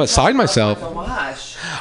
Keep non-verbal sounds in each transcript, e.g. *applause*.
beside myself.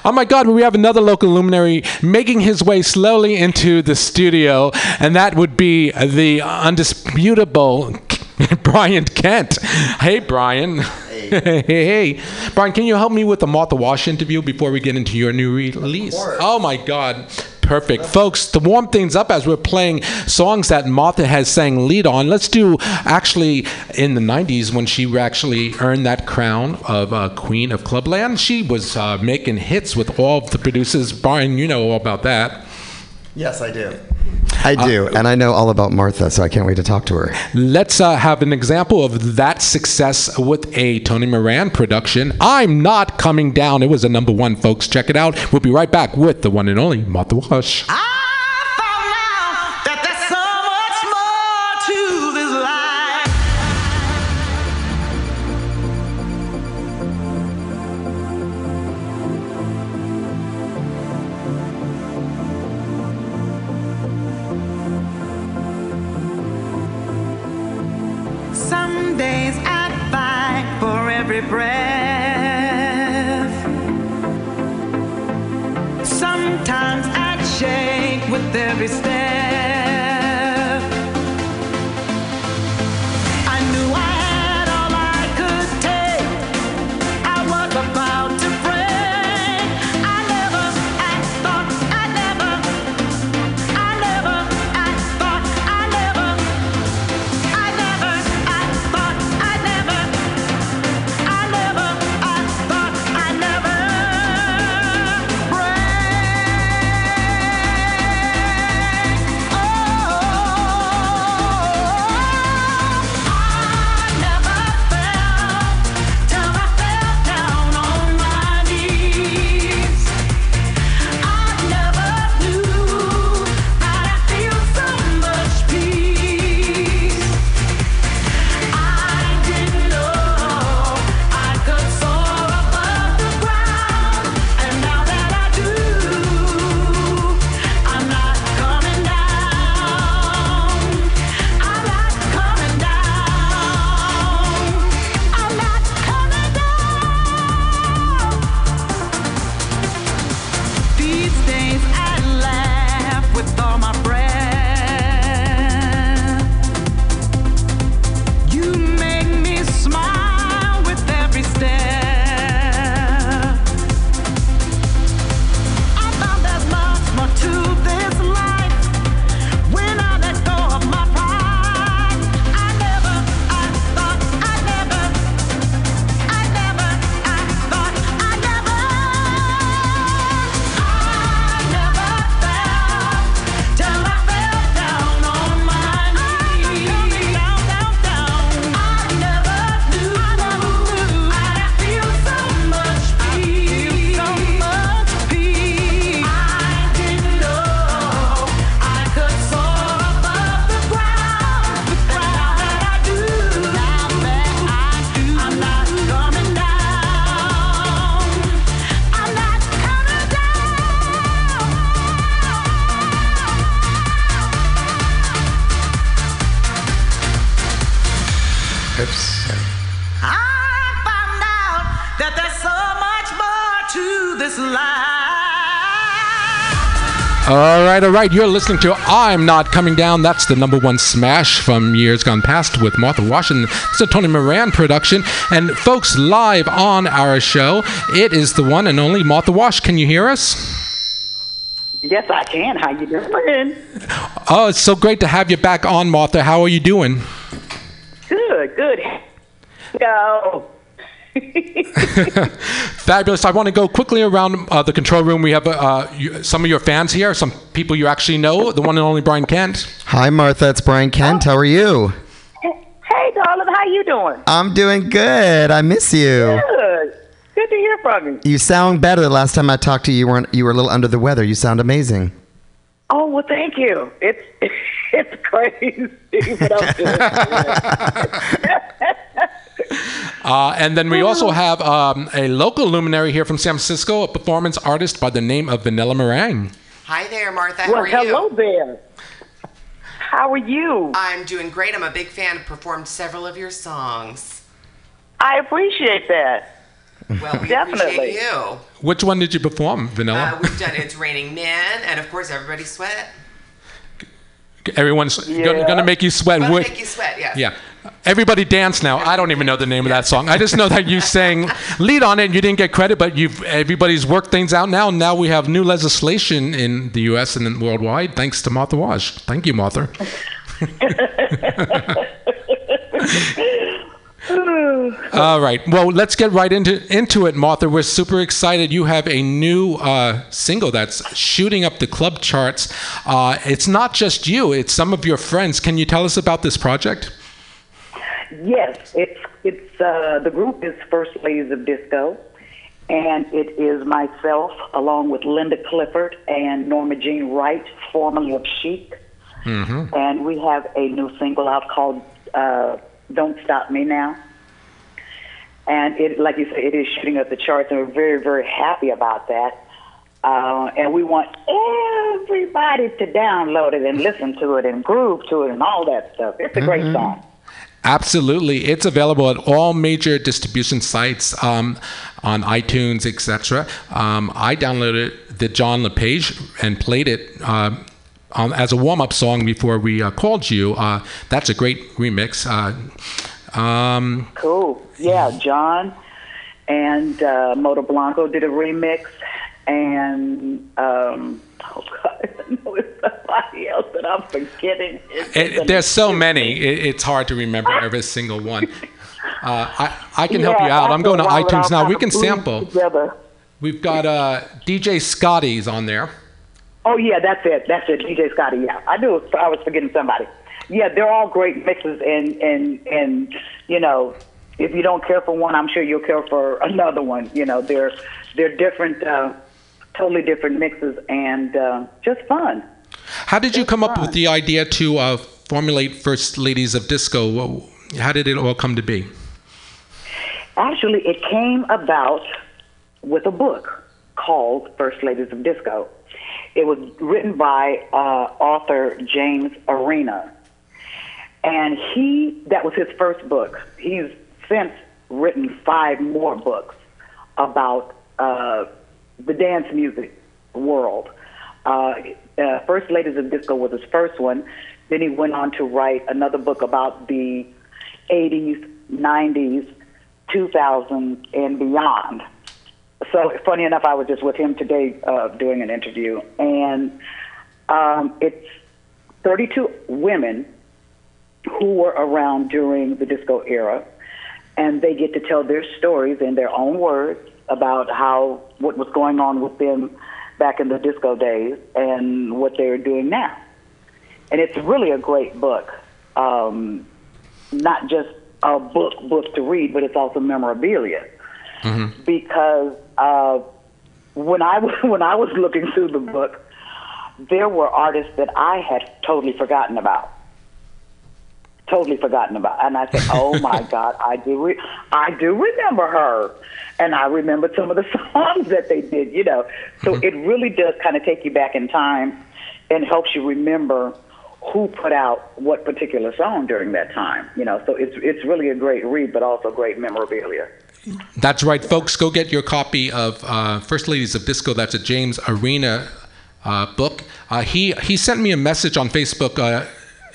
Oh my God, we have another local luminary making his way slowly into the studio, and that would be the undisputable *laughs* Brian Kent. Hey, Brian. *laughs* Hey. hey, Brian, can you help me with the Martha Wash interview before we get into your new release? Oh my God. Perfect. Folks, to warm things up as we're playing songs that Martha has sang lead on, let's do actually in the 90s when she actually earned that crown of uh, Queen of Clubland. She was uh, making hits with all the producers. Brian, you know all about that. Yes, I do. I do, and I know all about Martha, so I can't wait to talk to her. Let's uh, have an example of that success with a Tony Moran production. I'm not coming down. It was a number one, folks. Check it out. We'll be right back with the one and only Martha Wash. I this life. All right, all right. You're listening to I'm Not Coming Down. That's the number one smash from years gone past with Martha Washington. It's a Tony Moran production. And folks, live on our show, it is the one and only Martha Wash. Can you hear us? Yes, I can. How you doing? Oh, it's so great to have you back on, Martha. How are you doing? Good, good. Go. *laughs* Fabulous. I want to go quickly around uh, the control room. We have uh, you, some of your fans here, some people you actually know, the one and only Brian Kent. Hi, Martha. It's Brian Kent. How are you? Hey, darling, how you doing? I'm doing good. I miss you. Good. Good to hear from you. You sound better. The last time I talked to you, you weren't. You were a little under the weather. You sound amazing. Oh well, thank you. It's *laughs* it's crazy, but I'm good. *laughs* Uh, and then we also have um, a local luminary here from San Francisco, a performance artist by the name of Vanilla Meringue. Hi there, Martha. How well, are you? hello you? there. How are you? I'm doing great. I'm a big fan. have Performed several of your songs. I appreciate that. Well, we Definitely. appreciate you. Which one did you perform, Vanilla? Uh, we've done It's Raining Men, and of course, Everybody Sweat. Everyone's gonna, gonna make you sweat. Well, Which- make you sweat, yes. Yeah. Everybody dance now. I don't even know the name of that song. I just know that you sang lead on it and you didn't get credit, but you've everybody's worked things out now. Now we have new legislation in the US and then worldwide thanks to Martha Wash. Thank you, Martha. *laughs* All right. Well, let's get right into into it, Martha. We're super excited. You have a new uh, single that's shooting up the club charts. Uh, it's not just you; it's some of your friends. Can you tell us about this project? Yes, it's it's uh, the group is First Ladies of Disco, and it is myself along with Linda Clifford and Norma Jean Wright, formerly of Chic, and we have a new single out called uh, "Don't Stop Me Now." And it, like you said, it is shooting up the charts, and we're very, very happy about that. Uh, and we want everybody to download it and listen to it and groove to it and all that stuff. It's a great song. Absolutely, it's available at all major distribution sites um, on iTunes, etc. Um, I downloaded the John LePage and played it uh, as a warm-up song before we uh, called you. Uh, that's a great remix. Uh, um, Cool. Yeah, John and uh, Moto Blanco did a remix, and um, oh God, *laughs* I know it's somebody else that I'm forgetting. It, there's so many; it, it's hard to remember *laughs* every single one. Uh, I, I can help you out. I'm going to iTunes now. We can sample. together. We've got uh, DJ Scotty's on there. Oh yeah, that's it. That's it. DJ Scotty. Yeah, I knew. I was forgetting somebody. Yeah, they're all great mixes, and and and you know, if you don't care for one, I'm sure you'll care for *laughs* another one. You know, they're they're different, uh, totally different mixes, and uh, just fun. How did you come up with the idea to uh, formulate First Ladies of Disco? How did it all come to be? Actually, it came about with a book called First Ladies of Disco. It was written by uh, author James Arena. And he, that was his first book. He's since written five more books about uh, the dance music world. Uh, uh, First Ladies of Disco was his first one. Then he went on to write another book about the 80s, 90s, 2000, and beyond. So, funny enough, I was just with him today uh, doing an interview, and um, it's 32 women who were around during the disco era, and they get to tell their stories in their own words about how what was going on with them back in the disco days and what they're doing now. And it's really a great book. Um, not just a book book to read, but it's also memorabilia. Because uh, when I was *laughs* when I was looking through the book, there were artists that I had totally forgotten about. Totally forgotten about, and I said, *laughs* "Oh my God, I do, re- I do remember her, and I remember some of the *laughs* songs that they did." You know, so it really does kind of take you back in time, and helps you remember who put out what particular song during that time. You know, so it's it's really a great read, but also great memorabilia. That's right, folks. Go get your copy of uh, First Ladies of Disco. That's a James Arena uh, book. Uh, he he sent me a message on Facebook. Uh,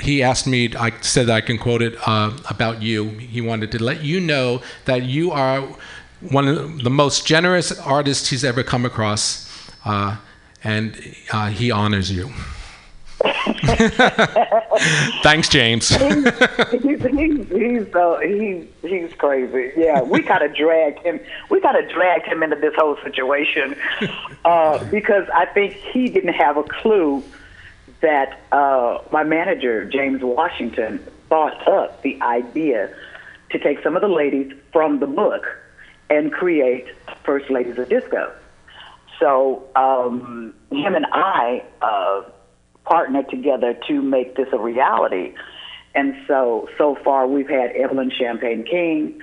he asked me. I said I can quote it uh, about you. He wanted to let you know that you are one of the most generous artists he's ever come across, uh, and uh, he honors you. *laughs* Thanks, James. he's he's he's so he's he's crazy. Yeah, we of dragged him. We of dragged him into this whole situation uh, because I think he didn't have a clue that uh, my manager James Washington thought up the idea to take some of the ladies from the book and create First Ladies of Disco. So um, him and I uh, partnered together to make this a reality. And so, so far, we've had Evelyn Champagne King,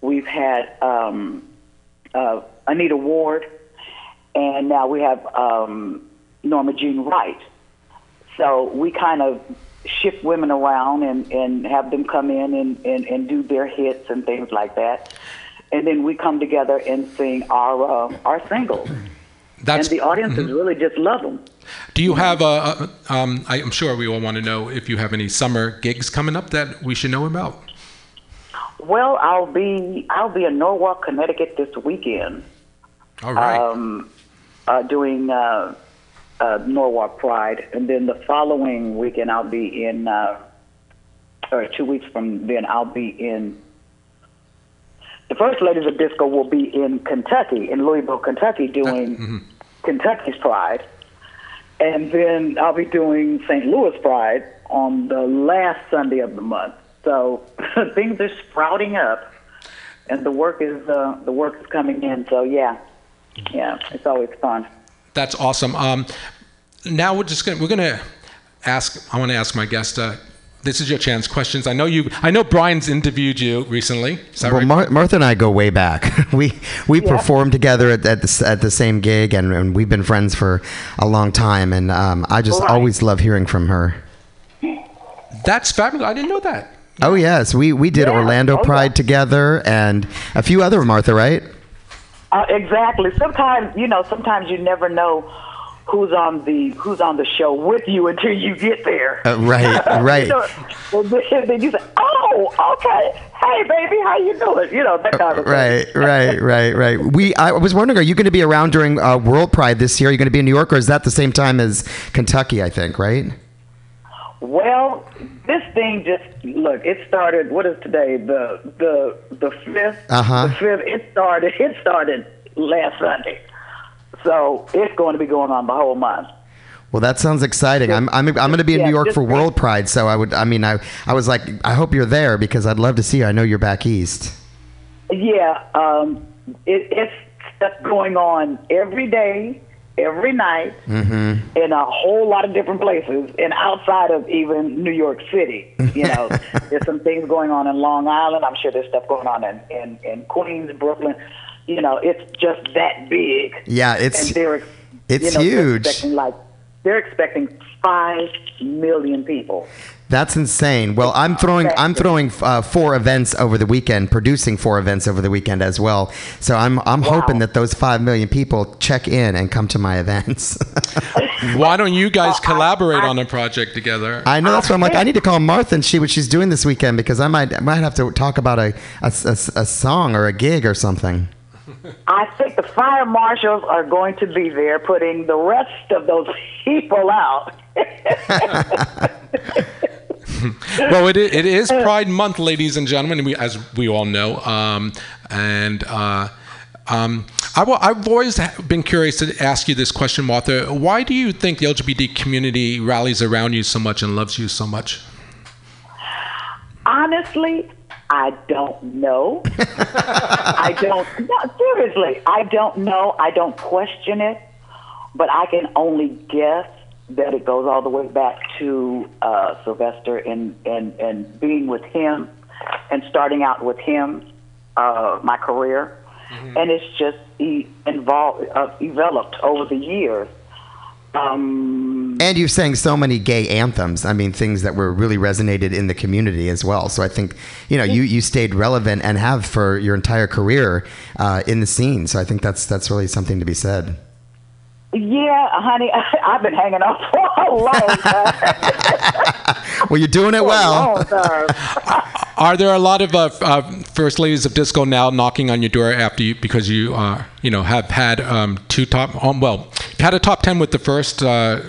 we've had um, uh, Anita Ward, and now we have um, Norma Jean Wright. So we kind of shift women around and, and have them come in and, and, and do their hits and things like that. And then we come together and sing our uh, our singles. That's and the audiences really just love them. Do you have a? a um, I, I'm sure we all want to know if you have any summer gigs coming up that we should know about. Well, I'll be I'll be in Norwalk, Connecticut this weekend, All right. um, uh, doing uh, uh, Norwalk Pride, and then the following weekend I'll be in, uh, or two weeks from then I'll be in. The First Ladies of Disco will be in Kentucky, in Louisville, Kentucky, doing Kentucky's Pride, and then I'll be doing St. Louis Pride on the last Sunday of the month. So *laughs* things are sprouting up, and the work is uh, the work is coming in. So yeah, yeah, it's always fun. That's awesome. Um, now we're just gonna we're gonna ask. I want to ask my guest. Uh, this is your chance. Questions. I know you. I know Brian's interviewed you recently. Is that Well, right? Mar- Martha and I go way back. *laughs* we we performed together at, at, the, at the same gig, and, and we've been friends for a long time. And um, I just Right. always love hearing from her. That's fabulous. I didn't know that. Oh yes, we we did Yeah. Orlando Oh, yeah. Pride together, and a few other Martha, right? Uh, exactly. Sometimes you know. Sometimes you never know who's on the who's on the show with you until you get there. Uh, right, *laughs* right. Know, and then, you say, "Oh, okay. Hey, baby, how you doing?" You know that kind of thing. Right, right, right, right. We. I was wondering, are you going to be around during uh, World Pride this year? Are you going to be in New York, or is that the same time as Kentucky? I think, right? Well, this thing just look. It started. What is today? The the the fifth. Uh-huh. The fifth. It started. *laughs* It started last Sunday. So it's going to be going on the whole month. Well, that sounds exciting. I'm I'm, I'm going to be in yeah, New York for. World Pride, so I would. I mean, I I was like, I hope you're there because I'd love to see you. I know you're back east. Yeah, um, it, it's stuff going on every day, every night, Mm-hmm. in a whole lot of different places, and outside of even New York City. You know, *laughs* there's some things going on in Long Island. I'm sure there's stuff going on in in, in Queens, Brooklyn. You know, it's just that big. Yeah, it's and they're it's you know, they're huge. expecting like they're expecting five million people. That's insane. Well, I'm throwing I'm throwing uh, four events over the weekend, producing four events over the weekend as well. So I'm I'm hoping that those five million people check in and come to my events. *laughs* Why don't you guys Well, I- collaborate I- on a project together? I know that's why I'm like I need to call Martha and see what she's doing this weekend because I might I might have to talk about a a, a- a song or a gig or something. I think the fire marshals are going to be there putting the rest of those people out. *laughs* well, it is, it is Pride Month, ladies and gentlemen, we, as we all know. Um, and uh, um, I, will- I've always been curious to ask you this question, Martha. Why do you think the LGBT community rallies around you so much and loves you so much? Honestly, I don't know. *laughs* I don't. No, seriously, I don't know. I don't question it, but I can only guess that it goes all the way back to uh, Sylvester and, and and being with him and starting out with him, uh, my career, and it's just e- involved uh, developed over the years. Um, And you sang so many gay anthems. I mean, things that were really resonated in the community as well. So I think, you know, you, you stayed relevant and have for your entire career uh, in the scene. So I think that's that's really something to be said. yeah, honey, *laughs* I've been hanging on for a long time. *laughs* Well, you're doing it well. *laughs* Are there a lot of uh, uh, first ladies of disco now knocking on your door after you because you uh, you know have had um, two top um, well had a top ten with the first uh,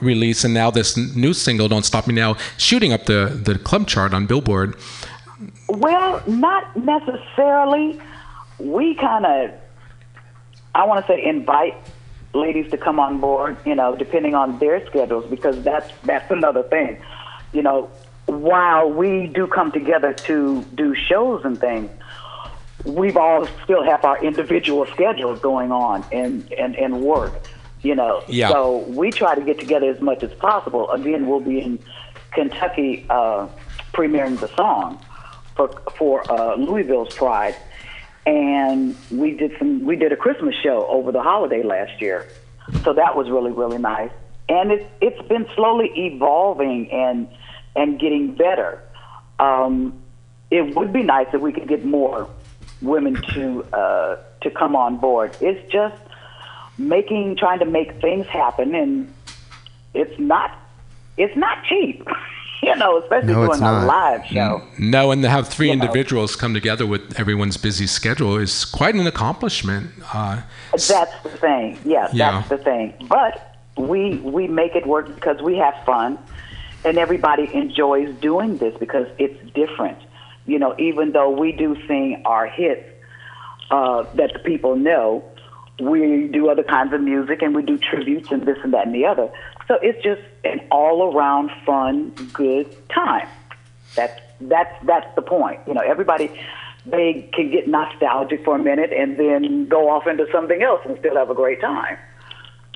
release and now this new single "Don't Stop Me Now" shooting up the the club chart on Billboard. Well, not necessarily. We kind of, I want to say, invite ladies to come on board. You know, depending on their schedules, because that's that's another thing. You know, while we do come together to do shows and things, we've all still have our individual schedules going on and and and work. You know, Yeah. so we try to get together as much as possible. Again, we'll be in Kentucky uh, premiering the song for for uh, Louisville's Pride, and we did some we did a Christmas show over the holiday last year, so that was really really nice. And it's it's been slowly evolving and and getting better. Um, it would be nice if we could get more women to uh, to come on board. It's just making, trying to make things happen, and it's not it's not cheap. *laughs* you know, especially No, it's doing a live show. No, and to have three You know. individuals come together with everyone's busy schedule is quite an accomplishment. Uh, That's the thing. Yeah, Yeah. that's the thing. But we we make it work because we have fun, and everybody enjoys doing this because it's different. You know, even though we do sing our hits uh, that the people know, we do other kinds of music and we do tributes and this and that and the other. So it's just an all around fun, good time. That's that's that's the point. You know, everybody they can get nostalgic for a minute and then go off into something else and still have a great time.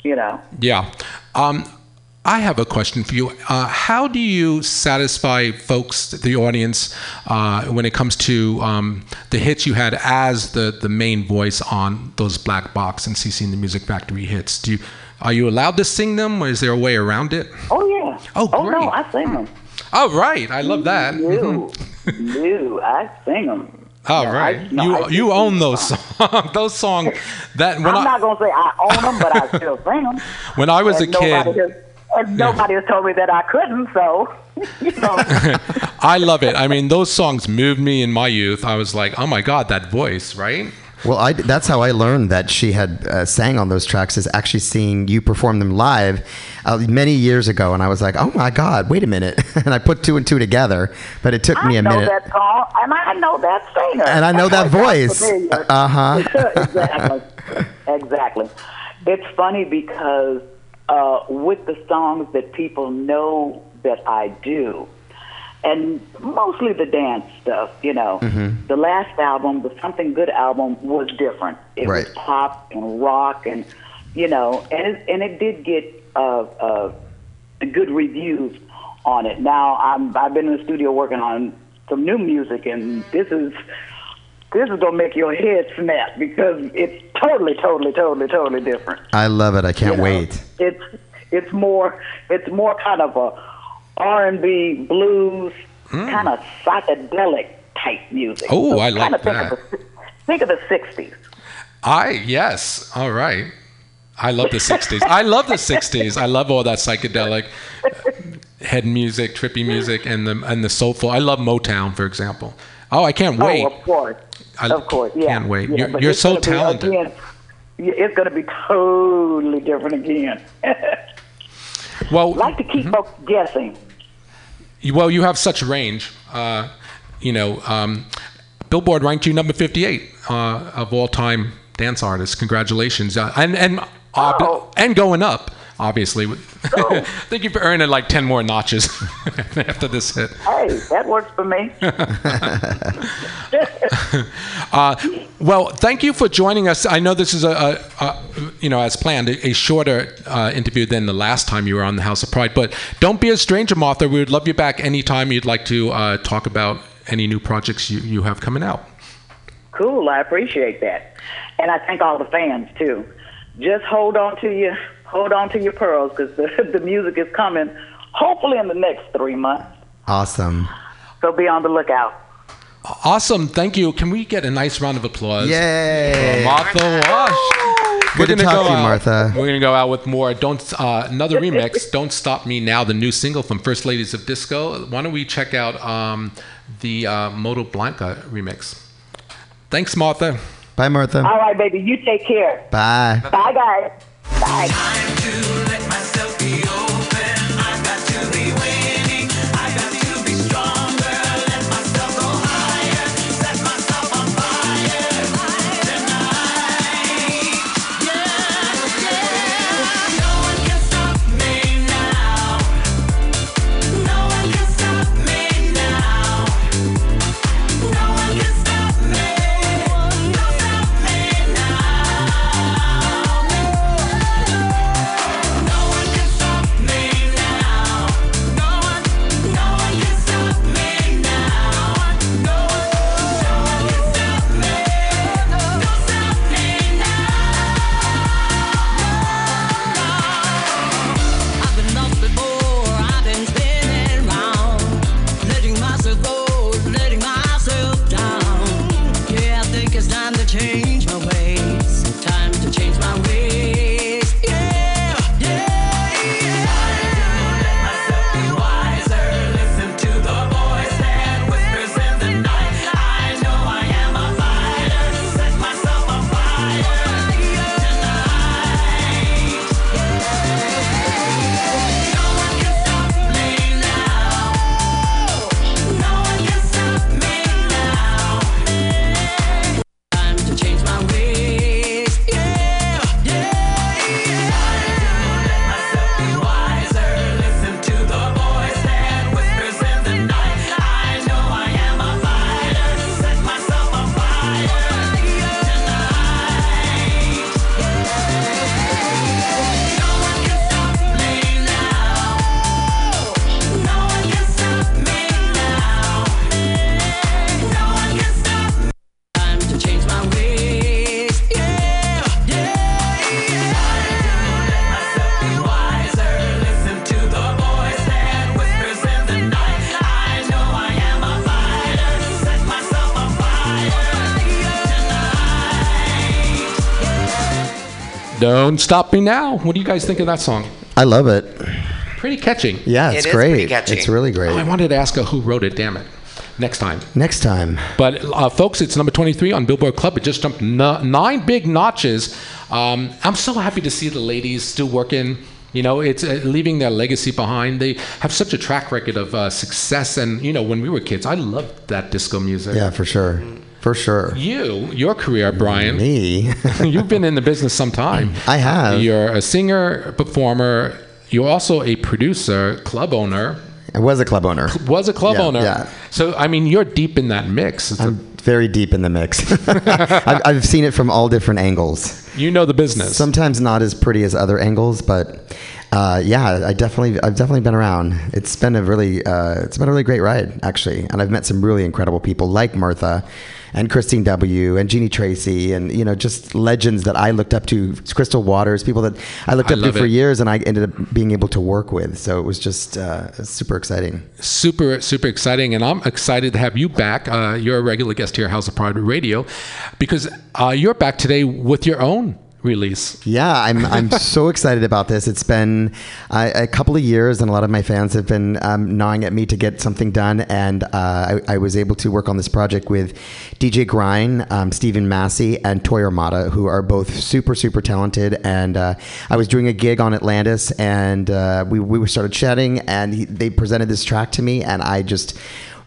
You know. yeah. Um, I have a question for you. Uh, how do you satisfy folks, the audience, uh, when it comes to um, the hits you had as the, the main voice on those Black Box and CC and the Music Factory hits? Do you, are you allowed to sing them, or is there a way around it? Oh yeah. Oh, great. Oh no. I sing them. Oh, right. I love that. You, no, I sing them. *laughs* Oh, No, right. I- no, you you own those songs. *laughs* those songs that *laughs* when I'm I not gonna say I own them, but I still sing them. when I was a and kid, and nobody has told me that I couldn't. So, *laughs* you know, *laughs* I love it. I mean, those songs moved me in my youth. I was like, oh my god, that voice, right? Well, I, that's how I learned that she had uh, sang on those tracks is actually seeing you perform them live uh, many years ago, and I was like, "Oh my God, wait a minute!" *laughs* and I put two and two together, but it took I me a know minute. that song, and I know that singer, And I know that It voice. Uh-huh. exactly, exactly. It's funny because uh, with the songs that people know that I do, and mostly the dance stuff, you know. Mm-hmm. The last album, the Something Good album, was different. It Right. was pop and rock, and you know, and it, and it did get uh, uh, good reviews on it. Now I'm I've been in the studio working on some new music, and this is this is gonna make your head snap because it's totally, totally, totally, totally different. I love it. I can't You know, wait. It's it's more it's more kind of a R and B blues hmm. kind of psychedelic type music. Oh, I kinda like think Of the, think of the '60s. I yes, all right. I love the '60s. I love the '60s. I love all that psychedelic head music, trippy music, and the and the soulful. I love Motown, for example. Oh, I can't oh, wait. Oh, of course, I of course, yeah. can't wait. Yeah, You're- you're so be, talented. again, it's going to be totally different again. *laughs* Well, like to keep folks guessing. Well, you have such range. Uh, you know, um, Billboard ranked you number 58 uh, of all time dance artists. Congratulations, uh, and and uh, Oh. and going up. Obviously, *laughs* I think you've earned like 10 more notches *laughs* after this hit. Hey, that works for me. *laughs* Uh, well, thank you for joining us. I know this is a, a, a you know, as planned, a, a shorter uh, interview than the last time you were on the House of Pride. But don't be a stranger, Martha. We would love you back anytime you'd like to uh, talk about any new projects you, you have coming out. Cool, I appreciate that, and I thank all the fans too. Just hold on to your hold on to your pearls because *laughs* the the music is coming. Hopefully in the next three months. Awesome. So be on the lookout. Awesome. Thank you. Can we get a nice round of applause? Yay. Martha Wash. Good to gonna talk go to you, out- Martha. We're gonna go out with more. Don't uh, another remix. *laughs* Don't stop me now. The new single from First Ladies of Disco. Why don't we check out um, the uh, Moto Blanco remix? Thanks, Martha. Bye, Martha. All right, baby, you take care. Bye. Bye, guys. Bye. Don't Stop Me Now. What do you guys think of that song? I love it. Pretty catchy. Yeah, It it's is great. pretty catchy. It's really Oh, great. I wanted to ask her who wrote it, damn it. Next time. Next time. But uh, folks, it's number 23 on Billboard Club. It just jumped n- nine big notches. Um, I'm so happy to see the ladies still working. You know, it's uh, leaving their legacy behind. They have such a track record of uh, success. And, you know, when we were kids, I loved that disco music. Yeah, for sure. For sure. You, your career, Brian, Me. *laughs* you've been in the business some time. I have. You're a singer, performer. You're also a producer, club owner. I was a club owner. Was a club Yeah, owner. yeah. So, I mean, you're deep in that mix. It's a- I'm very deep in the mix. *laughs* I've, I've seen it from all different angles. you know the business. Sometimes not as pretty as other angles, but uh, yeah, I definitely, I've definitely been around. It's been a really, uh, it's been a really great ride actually, and I've met some really incredible people like Martha, and Kristine W. and Jeanie Tracy, and you know, just legends that I looked up to. Crystal Waters, people that I looked I up to for it. years, and I ended up being able to work with. So it was just uh, super exciting. super super exciting and i'm excited to have you back uh, you're a regular guest here house of pride radio because uh, you're back today with your own release Yeah, I'm I'm *laughs* so excited about this. It's been uh, a couple of years, and a lot of my fans have been um, gnawing at me to get something done. And uh, I, I was able to work on this project with DJ Grind, um, Stephen Massey, and Toy Armada, who are both super super talented. And uh, I was doing a gig on Atlantis, and uh, we we started chatting, and he, they presented this track to me, and I just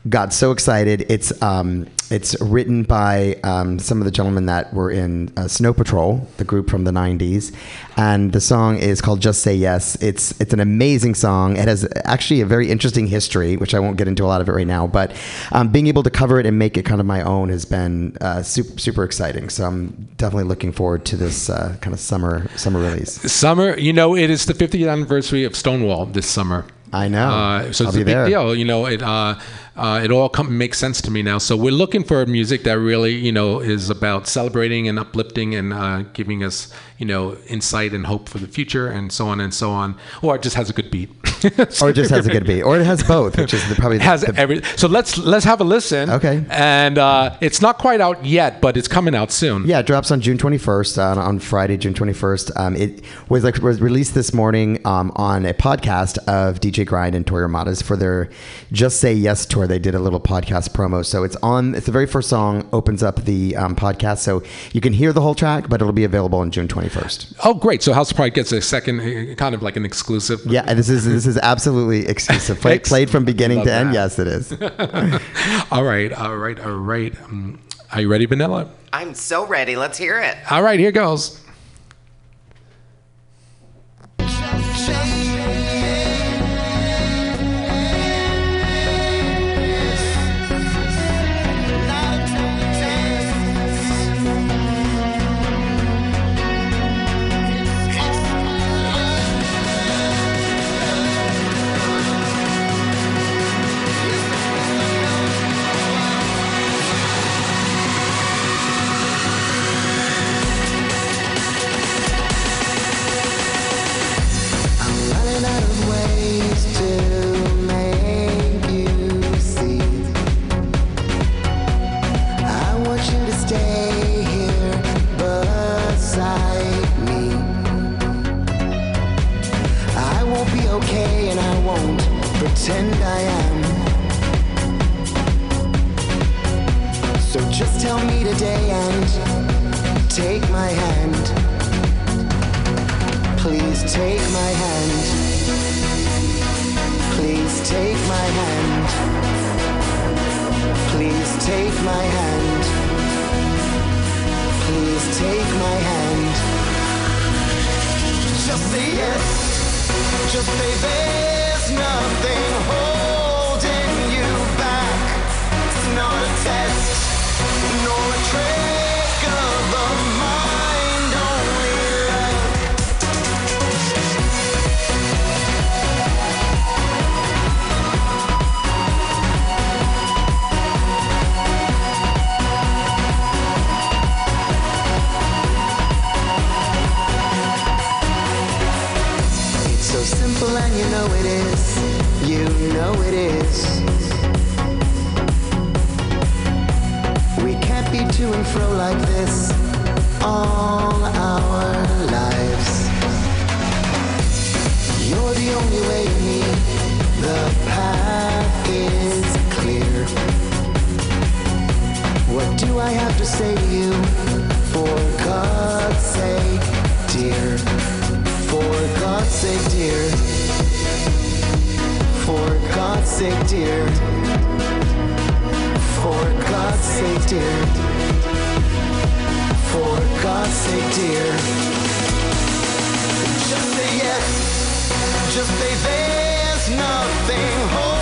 got so excited. It's um, it's written by um, some of the gentlemen that were in uh, Snow Patrol, the group from the '90s, and the song is called "Just Say Yes." It's it's an amazing song. It has actually a very interesting history, which I won't get into a lot of it right now. But um, being able to cover it and make it kind of my own has been uh, super super exciting. So I'm definitely looking forward to this uh, kind of summer summer release. summer you know it is the 50th anniversary of stonewall this summer I know. Uh, so I'll it's a big there. deal. You know, it uh, uh, it all come, makes sense to me now. So we're looking for music that really, you know, is about celebrating and uplifting and uh, giving us, you know, insight and hope for the future and so on and so on. Or it just has a good beat. *laughs* Or it just has a good beat, or it has both, which is the, probably the, has the- every. So let's let's have a listen. Okay. And uh, it's not quite out yet, but it's coming out soon. Yeah, it drops on June 21st, on, on Friday, June 21st. Um, it was like was released this morning um, on a podcast of DJ Grind and Toy Armadas for their Just Say Yes tour. They did a little podcast promo, so it's on. It's the very first song opens up the um, podcast, so you can hear the whole track, but it'll be available on June 21st. Oh, great! So House of Pride gets a second, uh, kind of like an exclusive. Yeah, this is this is absolutely exclusive. Play, played from beginning Love to end. Yes, it is. *laughs* All right, all right, all right. Um, are you ready, Vanilla? I'm so ready. Let's hear it. All right, here goes. Sake, dear. For God's sake, dear. For God's sake, dear. Just say yes. Just say there's nothing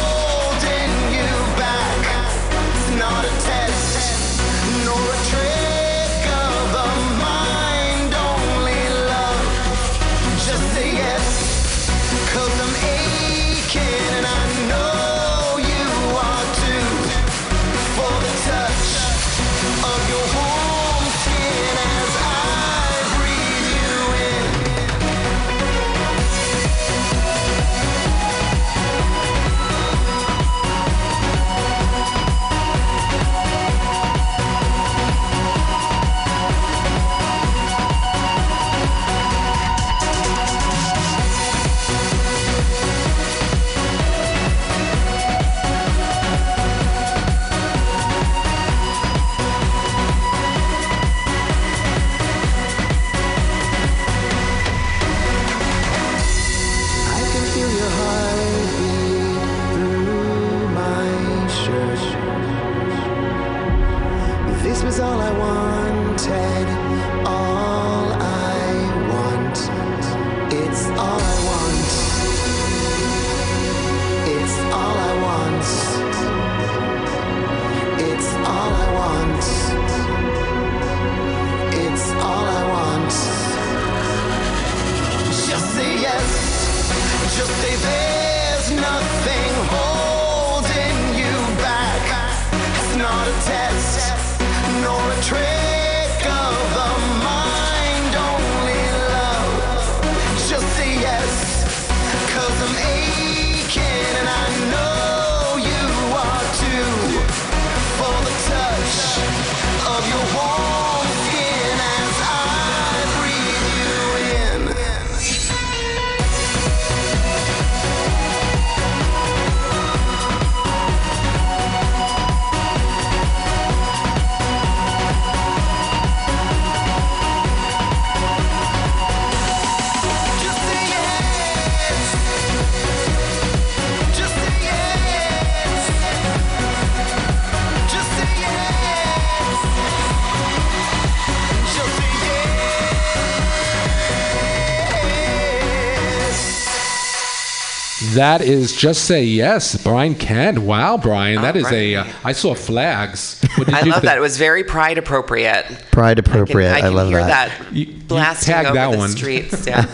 That is just say yes, Brian Kent. Wow, Brian, that is a. Uh, I saw flags. What did I you love think? that. It was very pride appropriate. Pride I can, appropriate. I I, can love hear that. that, You- you blasting tagged over that the one. streets. *laughs* Yeah,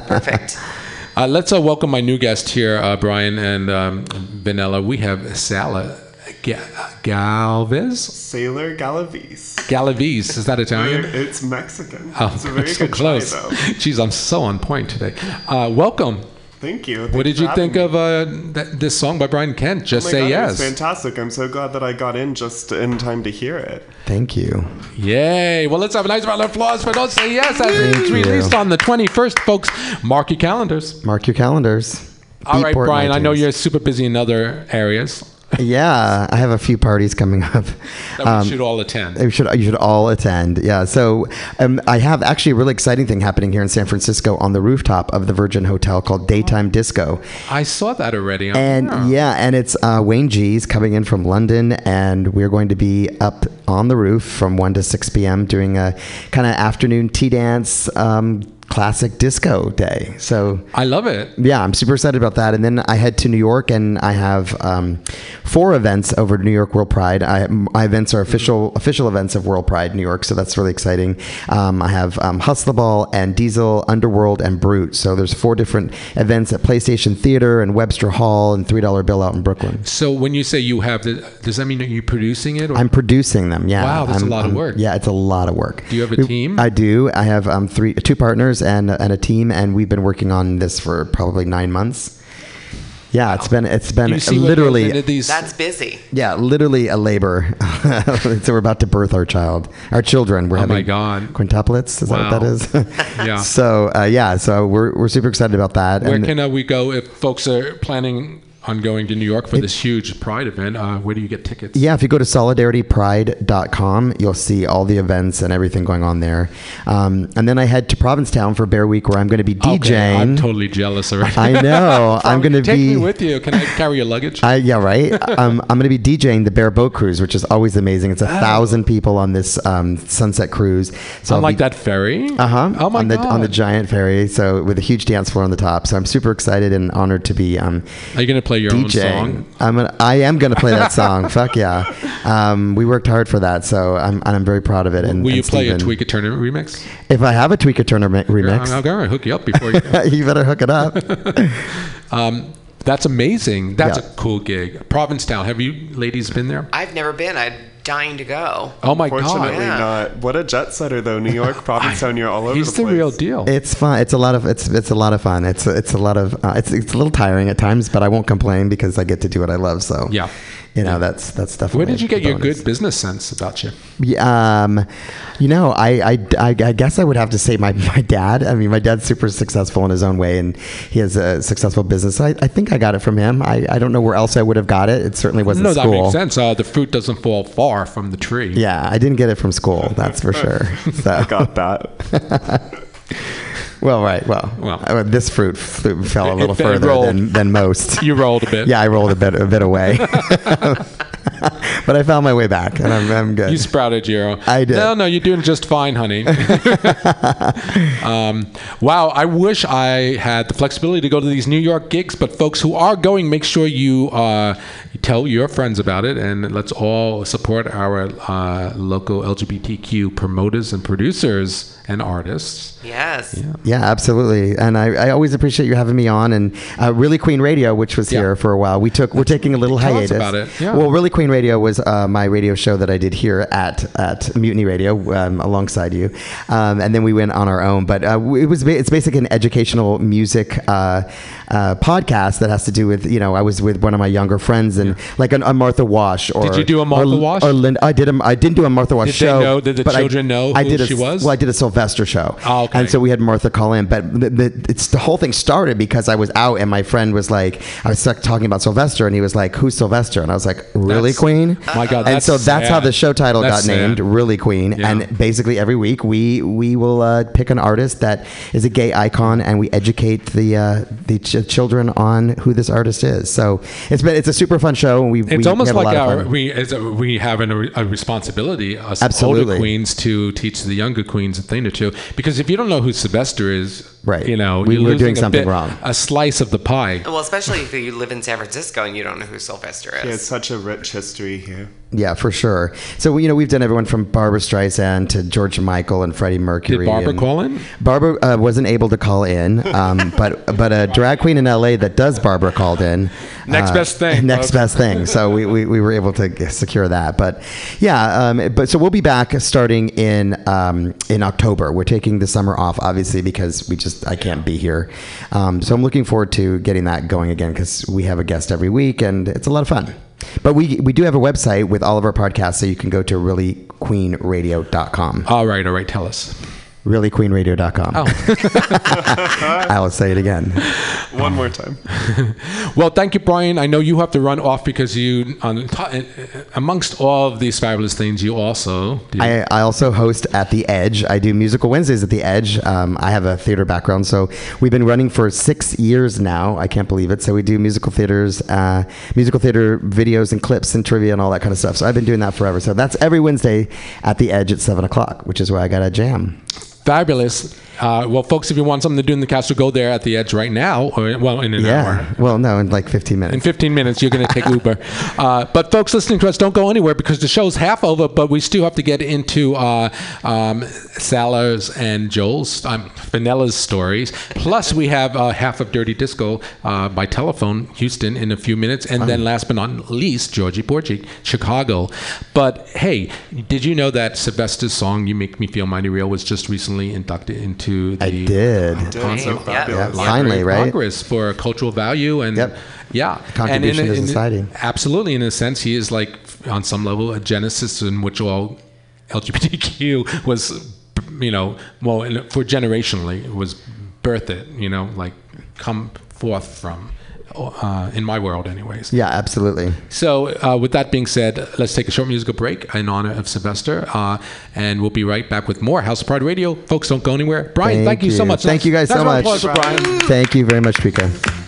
perfect. Uh, let's uh, welcome my new guest here, uh, Brian and um, Vanilla. We have Sala Ga- Galvez. Sailor Galavis. Galaviz. Is that Italian? It's Mexican. Oh, it's a very *laughs* so good close. try, though. Jeez, I'm so on point today. Uh, welcome. Thank you. What did you think me. of uh, that, this song by Brian Kent? Just Oh say God, yes. It was fantastic. I'm so glad that I got in just in time to hear it. Thank you. Yay! Well, let's have a nice round of applause for Don't Say Yes as it's you. released on the 21st, folks. Mark your calendars. Mark your calendars. All right, Beatport Brian. I know you're super busy in other areas *laughs* Yeah, I have a few parties coming up. *laughs* that Um, we should all attend. You should you should all attend. Yeah. So um, I have actually a really exciting thing happening here in San Francisco on the rooftop of the Virgin Hotel called Daytime Disco. I saw that already. And yeah, and it's uh, Wayne G's coming in from London, and we're going to be up on the roof from 1 to 6 p.m. doing a kind of afternoon tea dance, um, classic disco day. So I love it. yeah, I'm super excited about that. And then I head to New York, and I have um, four events over New York World Pride. I, my events are official official events of World Pride New York, so that's really exciting. Um, I have um, Hustle Ball and Diesel, Underworld, and Brute. So there's four different events at PlayStation Theater and Webster Hall and Three Dollar Bill out in Brooklyn. So when you say you have, the, does that mean that you're producing it? Or? I'm producing them. Yeah. Wow, that's a I'm- lot of I'm- work. Yeah, it's a lot of work. Do you have a team? I do. I have um, three, two partners and and a team, and we've been working on this for probably nine months. Yeah, it's been it's been you see what goes literally these. That's busy. yeah, literally a labor. *laughs* so we're about to birth our child, our children. We're Oh having my God. quintuplets. Is Wow. that what that is? *laughs* Yeah. So uh, yeah, so we're we're super excited about that. where and can uh, we go if folks are planning on going to New York for this huge Pride event. Uh, where do you get tickets? Yeah, if you go to solidaritypride.com, you'll see all the events and everything going on there. Um, and then I head to Provincetown for Bear Week, where I'm going to be DJing. Okay, I'm totally jealous already. I know. *laughs* I'm going to Take be. me with you. Can I carry your luggage? I, yeah, right. *laughs* um, I'm going to be DJing the Bear Boat Cruise, which is always amazing. It's a thousand people on this um, sunset cruise. So be- that ferry. Uh huh. Oh my on the god. on the giant ferry, so with a huge dance floor on the top. So I'm super excited and honored to be um, Are you going to play your own song? I'm gonna, I am going to play that song. *laughs* Fuck yeah. Um, we worked hard for that, so I'm and I'm very proud of it. And Will you and play a Steven- Tweaker Turner remix? If I have a Tweaker Turner mi- remix, I'm going to hook you up before you. *laughs* you better hook it up. *laughs* um, that's amazing. That's Yeah. a cool gig. Provincetown. Have you ladies been there? I've never been. I'm dying to go. Oh my Fortunately god. Yeah. not. What a jet setter though. New York, *laughs* Provincetown, you're all over He's the the place. real deal. It's fun. It's a lot of it's it's a lot of fun. It's it's a lot of uh, it's it's a little tiring at times, but I won't complain because I get to do what I love. So Yeah. You know that's that's definitely. Where did you get your good business sense about you? Yeah, Um, you know, I, I, I, I guess I would have to say my, *laughs* my dad. I mean, my dad's super successful in his own way, and he has a successful business. I, I think I got it from him. I, I don't know where else I would have got it. It certainly wasn't No, that school. makes sense. Uh, the fruit doesn't fall far from the tree. Yeah, I didn't get it from school. That's for *laughs* sure. So, I Got that. *laughs* well, right. Well, Well. uh, this fruit flew, fell a It- little it further rolled. than, than most. *laughs* You rolled a bit. yeah, I rolled a bit a bit away, *laughs* *laughs* but I found my way back, and I'm, I'm good. You sprouted, Jiro. I did. No, no, you're doing just fine, honey. um, wow, I wish I had the flexibility to go to these New York gigs, but folks who are going, make sure you uh, tell your friends about it, and let's all support our uh, local LGBTQ promoters and producers and artists. Yes. Yeah, absolutely. And I, I always appreciate you having me on. And uh, Really Queen Radio, which was Yeah. here for a while, we took we're taking a little Tell us hiatus. about it, yeah. Well, Really Queen Radio was uh, my radio show that I did here at at Mutiny Radio um, alongside you, um, and then we went on our own. But uh, it was it's basically an educational music uh, uh, podcast that has to do with you know I was with one of my younger friends and like a, a Martha Wash. Or, Did you do a Martha or, Wash? Or Linda, I did a, I didn't do a Martha Wash Did they show. know- did the but I- children know I who did a, she was? Well, I did a Sylvester show. Oh, okay. And so we had Martha call in, but the, the, it's the whole thing started because I was out and my friend was like, I was stuck talking about Sylvester, and he was like, "Who's Sylvester?" And I was like, "Really, That's- Queen?" My God, and so that's how the show title That's got named, sad. "Really Queen." Yeah. And basically every week we we will uh, pick an artist that is a gay icon, and we educate the uh, the ch- children on who this artist is. So it's been it's a super fun show. and We It's we almost like our, we as a, we have an, a responsibility, us Absolutely. older queens, to teach the younger queens a thing or two. Because if you don't know who Sylvester is, Right. you know, We- you're we're losing doing a something bit- wrong. A slice of the pie. Well, especially if you live in San Francisco and you don't know who Sylvester Yeah, it's is. such a rich history here. Yeah, for sure. So you know, we've done everyone from Barbra Streisand to George Michael and Freddie Mercury. Did Barbra call in? Barbra uh, wasn't able to call in, um, *laughs* but but a drag queen in LA that does Barbra called in. *laughs* Next Uh, best thing, *laughs* Next folks. best thing. So we, we, we were able to secure that. But yeah, um, but so we'll be back starting in um, in October. We're taking the summer off, obviously, because we just I can't be here. Um, so I'm looking forward to getting that going again because we have a guest every week and it's a lot of fun. But we we do have a website with all of our podcasts, so you can go to reallyqueenradio.com. All right, all right. Tell us. Reallyqueenradio.com. Oh. *laughs* I will say it again. One more time. *laughs* Well, thank you, Brian. I know you have to run off because you, on, amongst all of these fabulous things, you also. do- I, I also host at the Edge. I do musical Wednesdays at the Edge. Um, I have a theater background, so we've been running for six years now. I can't believe it. So we do musical theaters, uh, musical theater videos and clips and trivia and all that kind of stuff. So I've been doing that forever. So that's every Wednesday at the Edge at seven o'clock, which is where I got a jam. Fabulous. Uh, well, folks, if you want something to do in the Castro, go there at the edge right now, or well, in an Yeah. hour. Well, no, in like 15 minutes. In 15 minutes, you're going to take Uber. *laughs* Uh, but folks listening to us, don't go anywhere because the show's half over. But we still have to get into uh, um, Salah's and Joel's, um, Vanilla's stories. Plus, we have uh, half of Dirty Disco uh, by telephone, Houston, in a few minutes, and then last but not least, Georgie Porgy, Chicago. But hey, did you know that Sylvester's song "You Make Me Feel Mighty Real" was just recently inducted into the I did. That's so Yeah. Yeah. Finally, right? Congress for cultural value and Yep. yeah, Contribution and in, to in- society. Absolutely, in a sense, he is like on some level a genesis in which all LGBTQ was, you know, well, for generationally was birthed. You know, like come forth from. Uh, in my world, anyways. Yeah, absolutely. So, uh, with that being said, let's take a short musical break in honor of Sylvester, uh, and we'll be right back with more House of Pride Radio. Folks, don't go anywhere. Brian, thank, you. so much. Thank you guys so much. Brian. Thank you very much, Pika.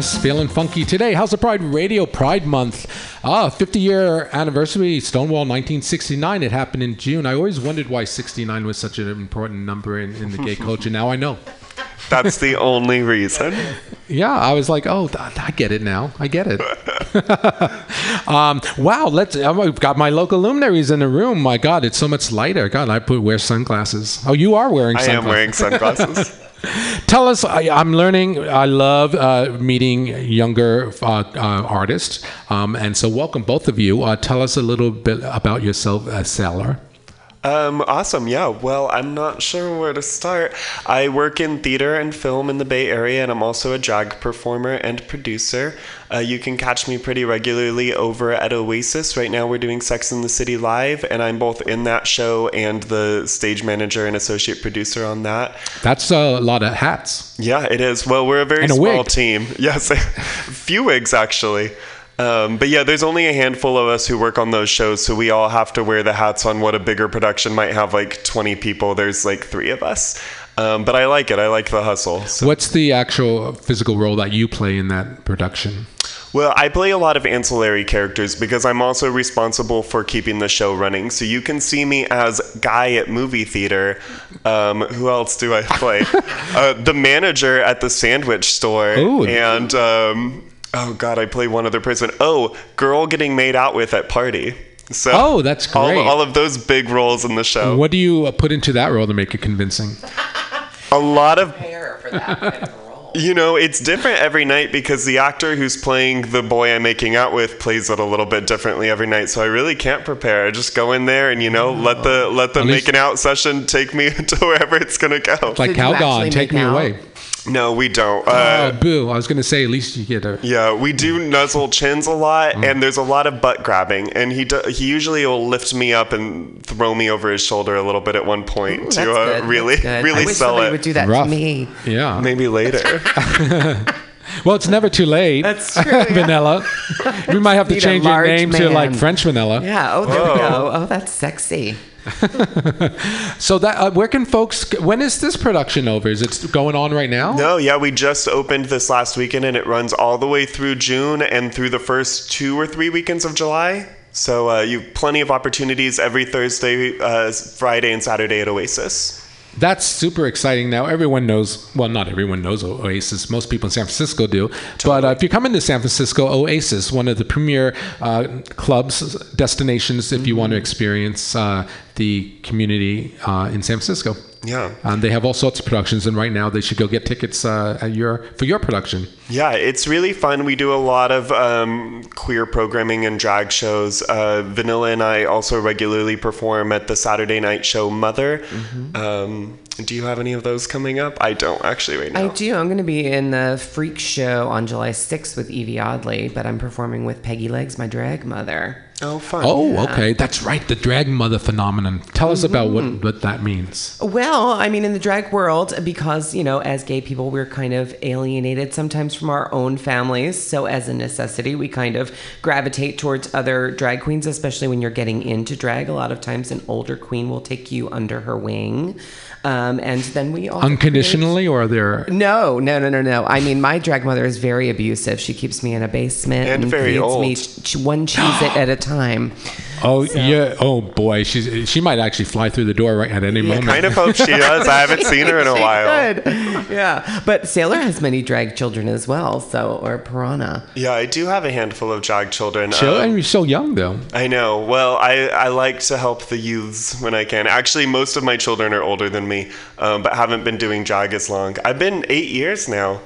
Yes, feeling funky today. House of Pride Radio Pride Month. Ah, 50 year anniversary, Stonewall 1969. It happened in June. I always wondered why 69 was such an important number in, in the gay *laughs* culture. Now I know. That's the only reason. Yeah, I was like, oh, I get it now. I get it. *laughs* um, wow, let's. I've got my local luminaries in the room. My God, it's so much lighter. God, I put wear sunglasses. Oh, you are wearing I sunglasses. I am wearing sunglasses. *laughs* Tell us. I, I'm learning. I love uh, meeting younger uh, uh, artists, um, and so welcome both of you. Uh, tell us a little bit about yourself, uh, Sailor. Um, awesome. Yeah. Well, I'm not sure where to start. I work in theater and film in the Bay Area, and I'm also a drag performer and producer. Uh, you can catch me pretty regularly over at Oasis. Right now, we're doing Sex in the City live, and I'm both in that show and the stage manager and associate producer on that. That's a lot of hats. Yeah, it is. Well, we're a very a small wig. team. *laughs* Yes, *laughs* few wigs actually. Um, but yeah, there's only a handful of us who work on those shows, so we all have to wear the hats on what a bigger production might have like 20 people. There's like three of us. Um, but I like it. I like the hustle. So. What's the actual physical role that you play in that production? Well, I play a lot of ancillary characters because I'm also responsible for keeping the show running. So you can see me as Guy at movie theater. Um, who else do I play? *laughs* uh, the manager at the sandwich store. Ooh. And, um, oh God, I play one other person. Oh, girl getting made out with at party. So Oh, that's all, great. all of those big roles in the show. What do you uh, put into that role to make it convincing? A lot of Hair for that kind of role. You know, it's different every night because the actor who's playing the boy I'm making out with plays it a little bit differently every night. So I really can't prepare. I just go in there and you know let the let the least- making out session take me *laughs* to wherever it's gonna go. Like Did you actually Calgon, take me out? away. No, we don't. Oh, Uh, boo! I was gonna say at least you get a. yeah, we do nuzzle chins a lot, Mm. and there's a lot of butt grabbing. And he do, he usually will lift me up and throw me over his shoulder a little bit at one point Ooh, to that's uh, really That's good. really I wish sell somebody it. would do that Rough. to me. Yeah. Maybe later. *laughs* Well, it's never too late. That's true, yeah. *laughs* vanilla. we might have to change your large name to like. French vanilla. Yeah. Oh, there we go. Oh, that's sexy. *laughs* So that uh, where can folks? When is this production over? Is it going on right now? No, yeah, we just opened this last weekend and it runs all the way through June and through the first two or three weekends of July. So uh, you plenty of opportunities every Thursday, uh, Friday, and Saturday at Oasis. That's super exciting. Now everyone knows. Well, not everyone knows Oasis. Most people in San Francisco do. But uh, if you come into San Francisco, Oasis, one of the premier uh, clubs, destinations, if you want to experience uh, the community uh, in San Francisco. Yeah. Um, they have all sorts of productions, and right now they should go get tickets uh, at your for your production. Yeah, it's really fun. We do a lot of um, queer programming and drag shows. Uh, Vanilla and I also regularly perform at the Saturday night show Mother. Um, do you have any of those coming up? I don't actually right now. I do. I'm going to be in the Freak Show on July 6th with Evie Oddly, but I'm performing with Peggy Legs, my drag mother. Oh, fun. Oh, okay. That's right. The drag mother phenomenon. Tell us about Mm-hmm. what, what that means. Well, I mean, in the drag world, because, you know, as gay people, we're kind of alienated sometimes from our own families. So, as a necessity, we kind of gravitate towards other drag queens, especially when you're getting into drag. A lot of times, an older queen will take you under her wing. Um, and then we all. Unconditionally, or are there. No, no, no, no, no. I mean, my drag mother is very abusive. She keeps me in a basement And very feeds me old. ch- one cheese *gasps* it at a time. Oh, yeah. Oh, boy. She's, she might actually fly through the door right at any moment. Kind of hope she does. I haven't seen her in a *laughs* She while. could. Yeah, but Sailor has many drag children as well. So, or Piranha. Yeah, I do have a handful of drag children. Chill, Um, and you're so young, though. I know. Well, I, I like to help the youths when I can. Actually, most of my children are older than me, um, but haven't been doing drag as long. I've been eight years now.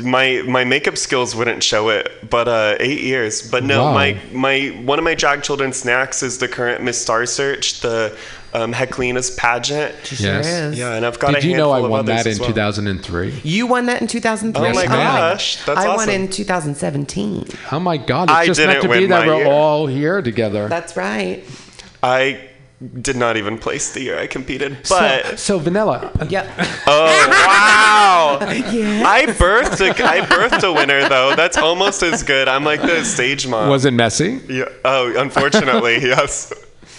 My my makeup skills wouldn't show it, but uh, eight years. But no, Wow. my my one of my drag children snacks is the current Miss Star Search, the um, Heklina's pageant. She sure Yes. Yeah, and I've got Did a you know I won that in well. 2003? You won that in 2003. Oh my Yes, gosh, that's I won in 2017. Oh, my God. It's I just meant to be win that my we're year. all here together. That's right. I did not even place the year I competed, but so, Vanilla, Yep. oh wow! *laughs* yeah. I birthed a I birthed a winner though. That's almost as good. I'm like the stage mom. was it messy? Yeah. Oh, unfortunately, *laughs* yes.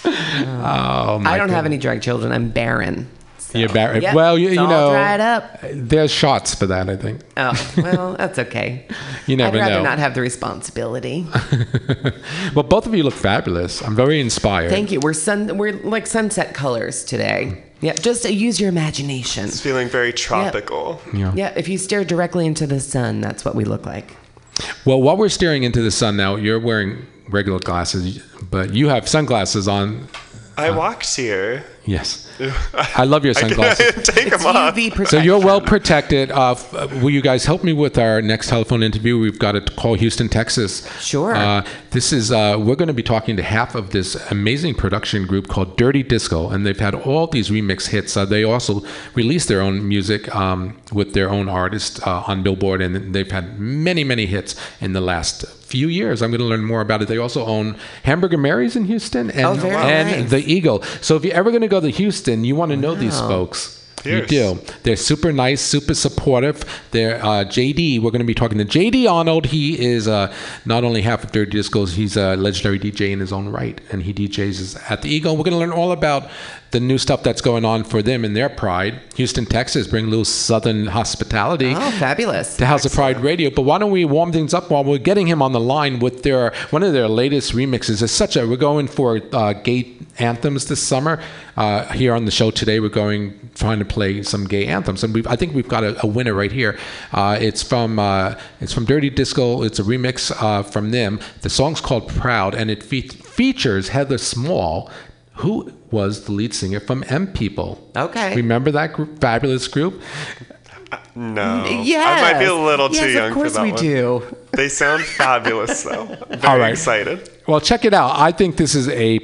Oh, my I don't have any drag children. I'm barren. So, You're barren. yep, Well, you, it's you all know, dried up. there's shots for that, I think. Oh, well, that's okay. *laughs* You never I'd rather know. not have the responsibility. *laughs* well, both of you look fabulous. I'm very inspired. Thank you. We're sun. We're like sunset colors today. Yeah, just uh, use your imagination. It's feeling very tropical. Yeah. Yeah, if you stare directly into the sun, that's what we look like. Well, while we're staring into the sun now, you're wearing regular glasses, but you have sunglasses on. I walked here. Yes. I love your *laughs* sunglasses. *laughs* take them off. UV. So you're well protected. Uh, f- uh, will you guys help me with our next telephone interview? We've got to call Houston, Texas. Sure. Uh, this is uh, we're going to be talking to half of this amazing production group called Dirty Disco, and they've had all these remix hits. Uh, they also released their own music um, with their own artists uh, on Billboard, and they've had many, many hits in the last few years. I'm going to learn more about it. They also own Hamburger Mary's in Houston and Oh, very and nice. the Eagle. So if you're ever going to go to Houston, you want to know these Wow. folks. You do. They're super nice, super supportive. They're uh, JD. We're going to be talking to JD Arnold. He is uh, not only half of Dirty Discos, he's a legendary DJ in his own right, and he DJs at the Eagle. We're going to learn all about the new stuff that's going on for them in their pride. Houston, Texas, bring a little Southern hospitality Oh, fabulous. to House of Pride Radio. But why don't we warm things up while we're getting him on the line with their one of their latest remixes? It's such a we're going for uh, gay anthems this summer. Uh, here on the show today, we're going trying to play some gay anthems, and we've, I think we've got a, a winner right here. Uh, it's from uh, it's from Dirty Disco. It's a remix uh, from them. The song's called Proud, and it fe- features Heather Small. Who was the lead singer from M People? Okay. Remember that group, fabulous group? No. Yes. I might be a little yes, too young of course we one. do. They sound *laughs* fabulous though. *laughs* Very All right. excited. Well, check it out. I think this is a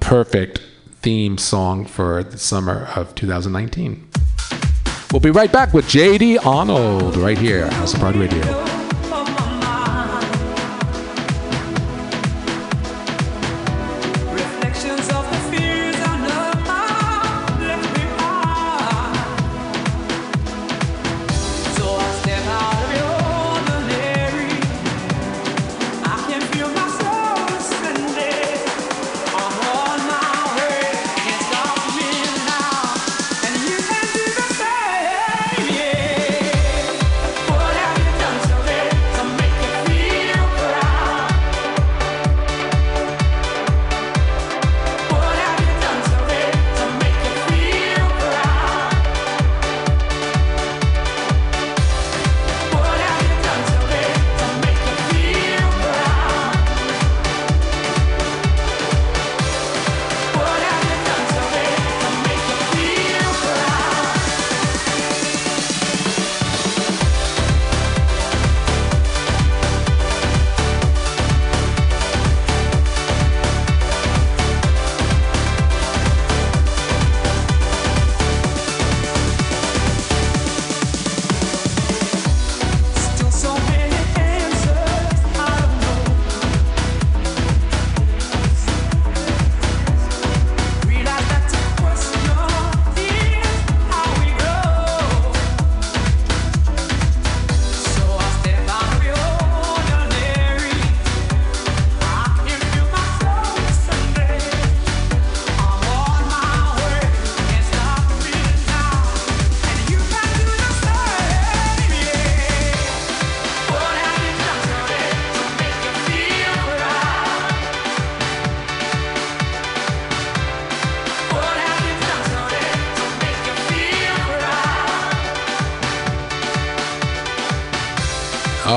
perfect theme song for the summer of 2019. We'll be right back with JD Arnold right here, House of Pride Radio.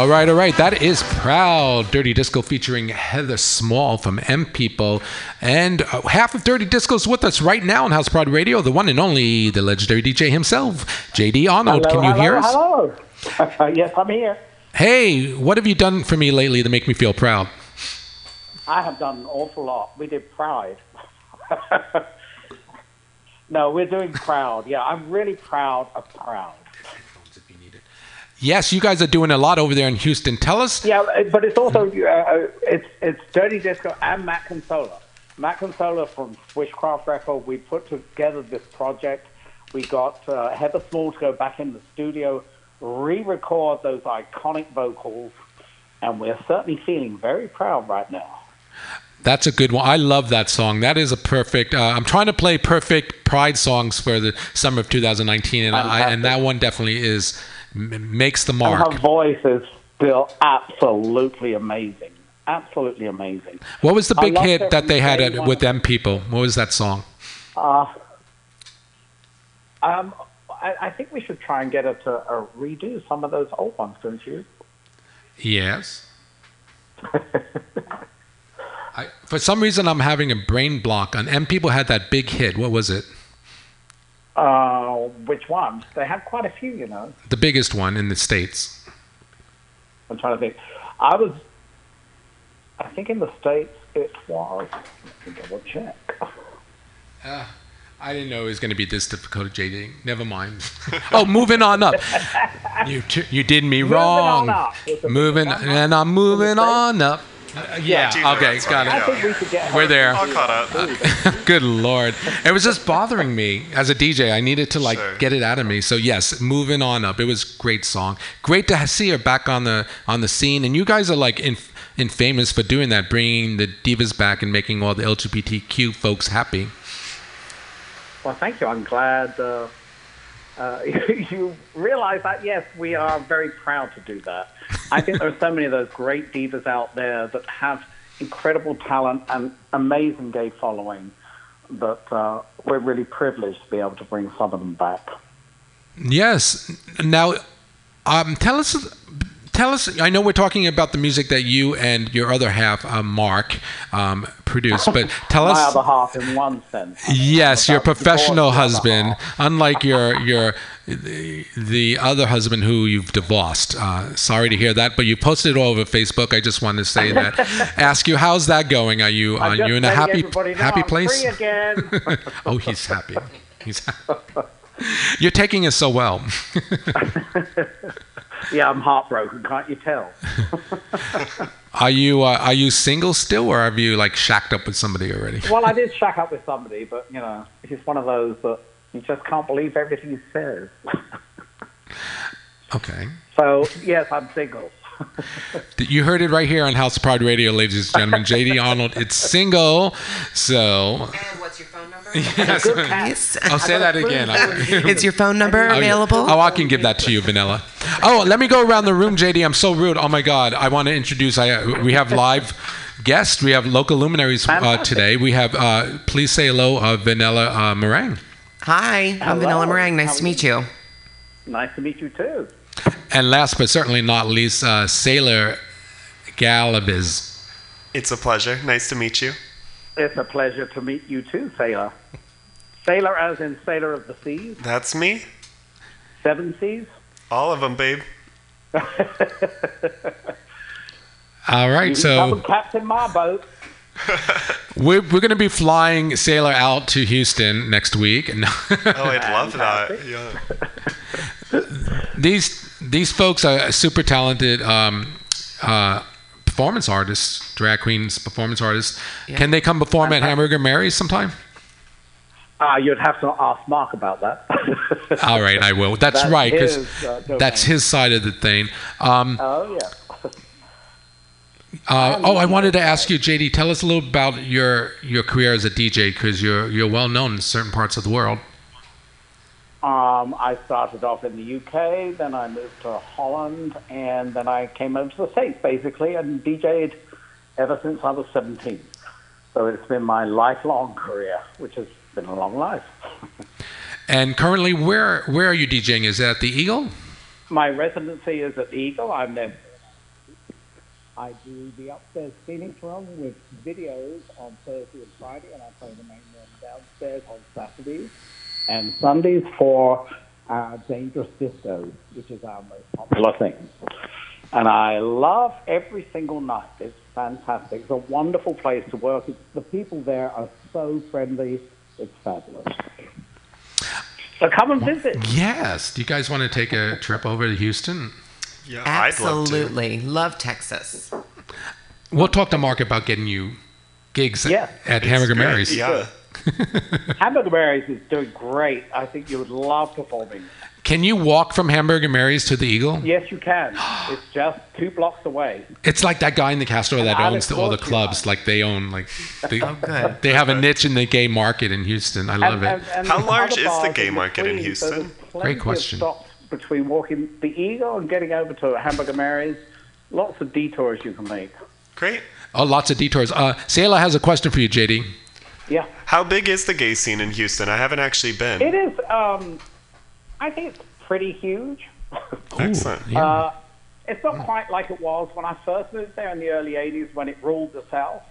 All right, all right. That is Proud Dirty Disco featuring Heather Small from M People. And uh, half of Dirty Disco is with us right now on House Proud Radio, the one and only, the legendary DJ himself, JD Arnold. Hello, Can you hello, hear us? Hello. *laughs* yes, I'm here. Hey, what have you done for me lately to make me feel proud? I have done an awful lot. We did Pride. *laughs* no, we're doing Proud. Yeah, I'm really proud of Proud. Yes, you guys are doing a lot over there in Houston. Tell us. Yeah, uh, but it's also uh, it's it's Dirty Disco and Matt Consola. Matt Consola from Swishcraft Record. We put together this project. We got uh, Heather Small to go back in the studio, re-record those iconic vocals, and we're certainly feeling very proud right now. That's a good one. I love that song. That is a perfect. Uh, I'm trying to play perfect Pride songs for the summer of 2019, and I, and that one definitely is m- makes the And mark. her voice is still absolutely amazing. Absolutely amazing. What was the big hit that they had at, with M People? What was that song? Uh, um, I, I think we should try and get her to uh, redo some of those old ones, don't you? Yes. *laughs* I, for some reason, I'm having a brain block. On M people had that big hit. What was it? Uh, which ones? They had quite a few, you know. The biggest one in the states. I'm trying to think. I was, I think in the States it was, let me double check. I didn't know it was going to be this difficult, JD. Never mind. *laughs* oh, moving on up. You t- you did me Moving wrong. on up. Moving moving on and I'm moving on up. Yeah. do Okay. that's Got fine, I it. think we should get. We're there. All caught up. Good lord. It was just bothering me as a DJ. I needed to like Sure. get it out of me. So yes, moving on up. It was a great song. Great to see her back on the on the scene. And you guys are like in, in famous for doing that, bringing the divas back and making all the LGBTQ folks happy. Well, thank you. I'm glad uh, uh, *laughs* you realize that. Yes, we are very proud to do that. I think there are so many of those great divas out there that have incredible talent and amazing gay following that uh, we're really privileged to be able to bring some of them back. Yes. Now, um, tell us. Tell us. I know we're talking about the music that you and your other half, uh, Mark, um, produce, but *laughs* tell My us. other half, in one sense. Yes, your professional divorce, the other husband, unlike your your the, the other husband who you've divorced. Uh, sorry to hear that, but you posted it all over Facebook. I just wanted to say that. *laughs* Ask you, how's that going? Are you are you in a happy happy I'm place? *laughs* Oh, he's happy. He's happy. You're taking it so well. Yeah, I'm heartbroken. Can't you tell? *laughs* Are you uh, are you single still, or have you like shacked up with somebody already? Well, I did shack up with somebody, but you know, he's one of those that you just can't believe everything he says. *laughs* Okay. so yes, I'm single. *laughs* You heard it right here on House Pride Radio, ladies and gentlemen. JD Arnold, it's single. So, And what's your phone number? *laughs* yes. Yes. I'll say that again. Is your phone number available? Oh, I can give that to you, Vanilla. Oh, let me go around the room, JD. I'm so rude. Oh my God, I want to introduce. I we have live guests. We have local luminaries uh, today. We have. Uh, please say hello, uh, Vanilla uh, Meringue. Hi, I'm Hello. Vanilla Meringue. Nice How to meet you. Nice to meet you too. And last but certainly not least, uh, Sailor Galaviz. It's a pleasure. Nice to meet you. It's a pleasure to meet you too, Sailor. Sailor, as in Sailor of the Seas, That's me. Seven Seas. All of them, babe. *laughs* All right, You so haven't captain my boat. *laughs* we're, we're going to be flying Sailor out to Houston next week. *laughs* Oh, I'd love that. Yeah. these these folks are super talented um, uh, performance artists, drag queens, performance artists. Can they come perform at Hamburger Mary's sometime? Ah, you'd have to ask Mark about that. *laughs* All right, I will. That's, That's right, because uh, that's his side of the thing. Um, oh yeah. *laughs* uh, oh, I wanted to ask you, JD. Tell us a little about your your career as a DJ, because you're you're well known in certain parts of the world. Um, I started off in the UK, then I moved to Holland, and then I came over to the States basically and DJed ever since I was 17. So it's been my lifelong career, which has been a long life. *laughs* And currently, where where are you DJing? Is that the Eagle? My residency is at the Eagle. I'm their I do the upstairs Phoenix room with videos on Thursday and Friday, and I play the main room downstairs on Saturdays and Sundays for uh, Dangerous Disco, which is our most popular thing. And I love every single night. It's fantastic. It's a wonderful place to work. It's, the people there are so friendly. It's fabulous. So come and visit. Yes. Do you guys want to take a trip over to Houston? Yeah, I'd love to. Absolutely. Love Texas. We'll talk to Mark about getting you gigs Yes. at Hamburger Great, Mary's. Yeah. *laughs* Hamburger Mary's is doing great. I think you would love performing. Can you walk from Hamburger Mary's to the Eagle? Yes, you can. *gasps* It's just two blocks away. It's like that guy in the Castro that And owns the, all the clubs. Like they own like *laughs* they, Oh, they have a niche in the gay market in Houston. I love it. How large is the gay market in between, so Houston? there's Great question. Between walking the Eagle and getting over to Hamburger Mary's. Lots of detours you can make. Great. Oh, lots of detours. Uh, Sailor has a question for you, JD. Yeah. How big is the gay scene in Houston? I haven't actually been. It is, um, I think it's pretty huge. Excellent. Yeah. Uh, it's not quite like it was when I first moved there in the early 80s when it ruled the South,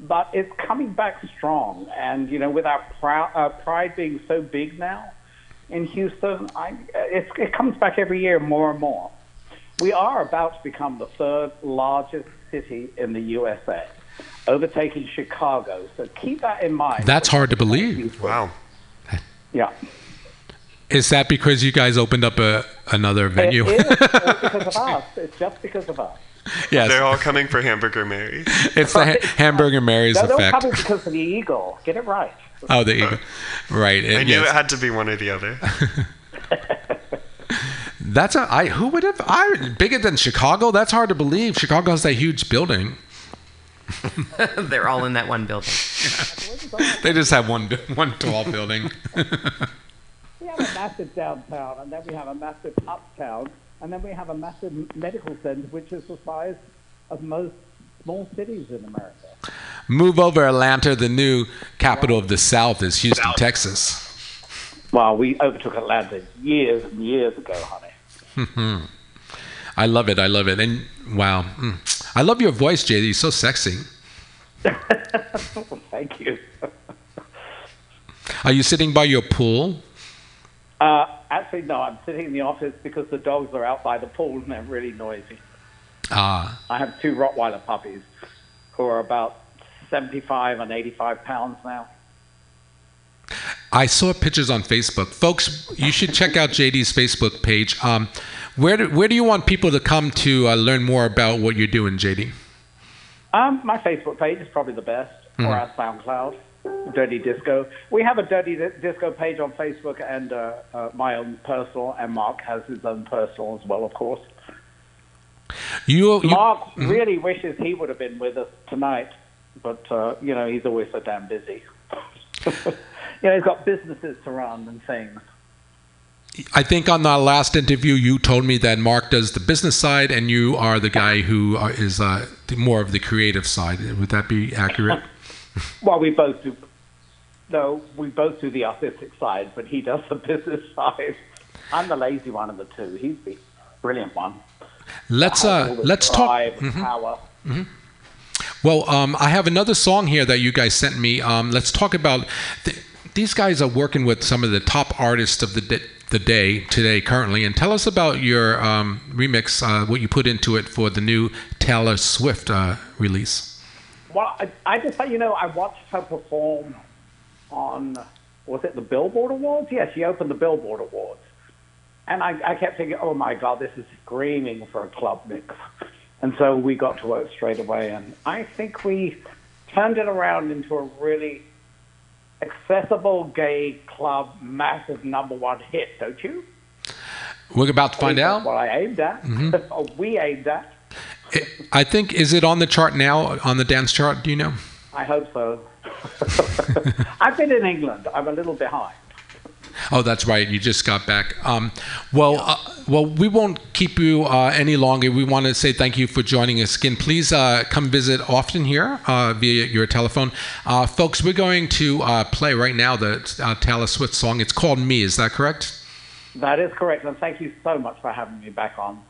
but it's coming back strong. And, you know, with our prou- uh, pride being so big now in Houston, I, it's, it comes back every year more and more. We are about to become the third largest city in the USA, overtaking Chicago. So keep that in mind. That's hard to believe. Wow. Yeah. Is that because you guys opened up a another venue? It is all *laughs* because of us. It's just because of us. yes. They're all coming for Hamburger Mary. it's the ha- Hamburger Mary's No, they're coming because of the eagle. Get it right. Oh, the eagle. Right. I knew yes. it had to be one or the other. *laughs* That's a I who would have I bigger than Chicago? That's hard to believe. Chicago has that huge building. *laughs* They're all in that one building. *laughs* They just have one one tall building. *laughs* We have a massive downtown, and then we have a massive uptown, and then we have a massive medical center, which is the size of most small cities in America. Move over Atlanta, the new capital of the South is Houston, Texas. Well, we overtook Atlanta years and years ago, honey. I love it. I love it. And wow. Mm. I love your voice, JD. So sexy. *laughs* Thank you. Are you sitting by your pool? Uh, actually, no, I'm sitting in the office because the dogs are out by the pool and they're really noisy. Ah, I have two Rottweiler puppies who are about 75 and 85 pounds now. I saw pictures on Facebook. Folks, you should check out JD's Facebook page. Um, where, do, where do you want people to come to uh, learn more about what you're doing, JD? Um, my Facebook page is probably the best, or our SoundCloud, Dirty Disco. We have a Dirty Disco page on Facebook and uh, uh, my own personal, and Mark has his own personal as well, of course. You, you Mark really wishes he would have been with us tonight, but, uh, you know, he's always so damn busy. *laughs* you know, he's got businesses to run and things. I think on the last interview, you told me that Mark does the business side, and you are the guy who is uh, more of the creative side. Would that be accurate? *laughs* Well, we both do. No, we both do the artistic side, but he does the business *laughs* side. I'm the lazy one of the two. He's the brilliant one. Let's uh, let's talk. drive and Power. Well, um, I have another song here that you guys sent me. Um, let's talk about th- these guys are working with some of the top artists of the di- the day today currently, and tell us about your um, remix, uh, what you put into it for the new Taylor Swift uh, release. Well, I, I just you know, I watched her perform on, was it the Billboard Awards? Yeah, she opened the Billboard Awards. And I, I kept thinking, oh my God, this is screaming for a club mix. And so we got to work straight away. And I think we turned it around into a really accessible gay club, massive number one hit, don't you? We're about to find out. What I aimed at, mm-hmm. *laughs* or oh, we aimed at. It- I think is it on the chart now on the dance chart? Do you know? I hope so. *laughs* I've been in England. I'm a little behind. Oh, that's right. You just got back. Um, well, uh, well, we won't keep you uh, any longer. We want to say thank you for joining us again. Please uh, come visit often here uh, via your telephone, uh, folks. We're going to uh, play right now the uh, Taylor Swift song. It's called "Me." Is that correct? That is correct, and thank you so much for having me back on.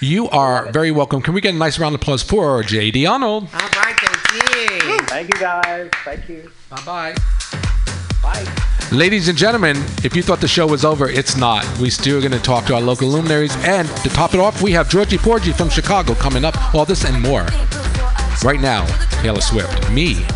You are very welcome. Can we get a nice round of applause for JD Arnold? All right, JD. Thank you guys. Thank you. Bye bye bye. Ladies and gentlemen, if you thought the show was over, it's not. We still going to talk to our local luminaries. And to top it off, we have Georgie Porgy from Chicago coming up. All this and more. Right now, Taylor Swift. Me.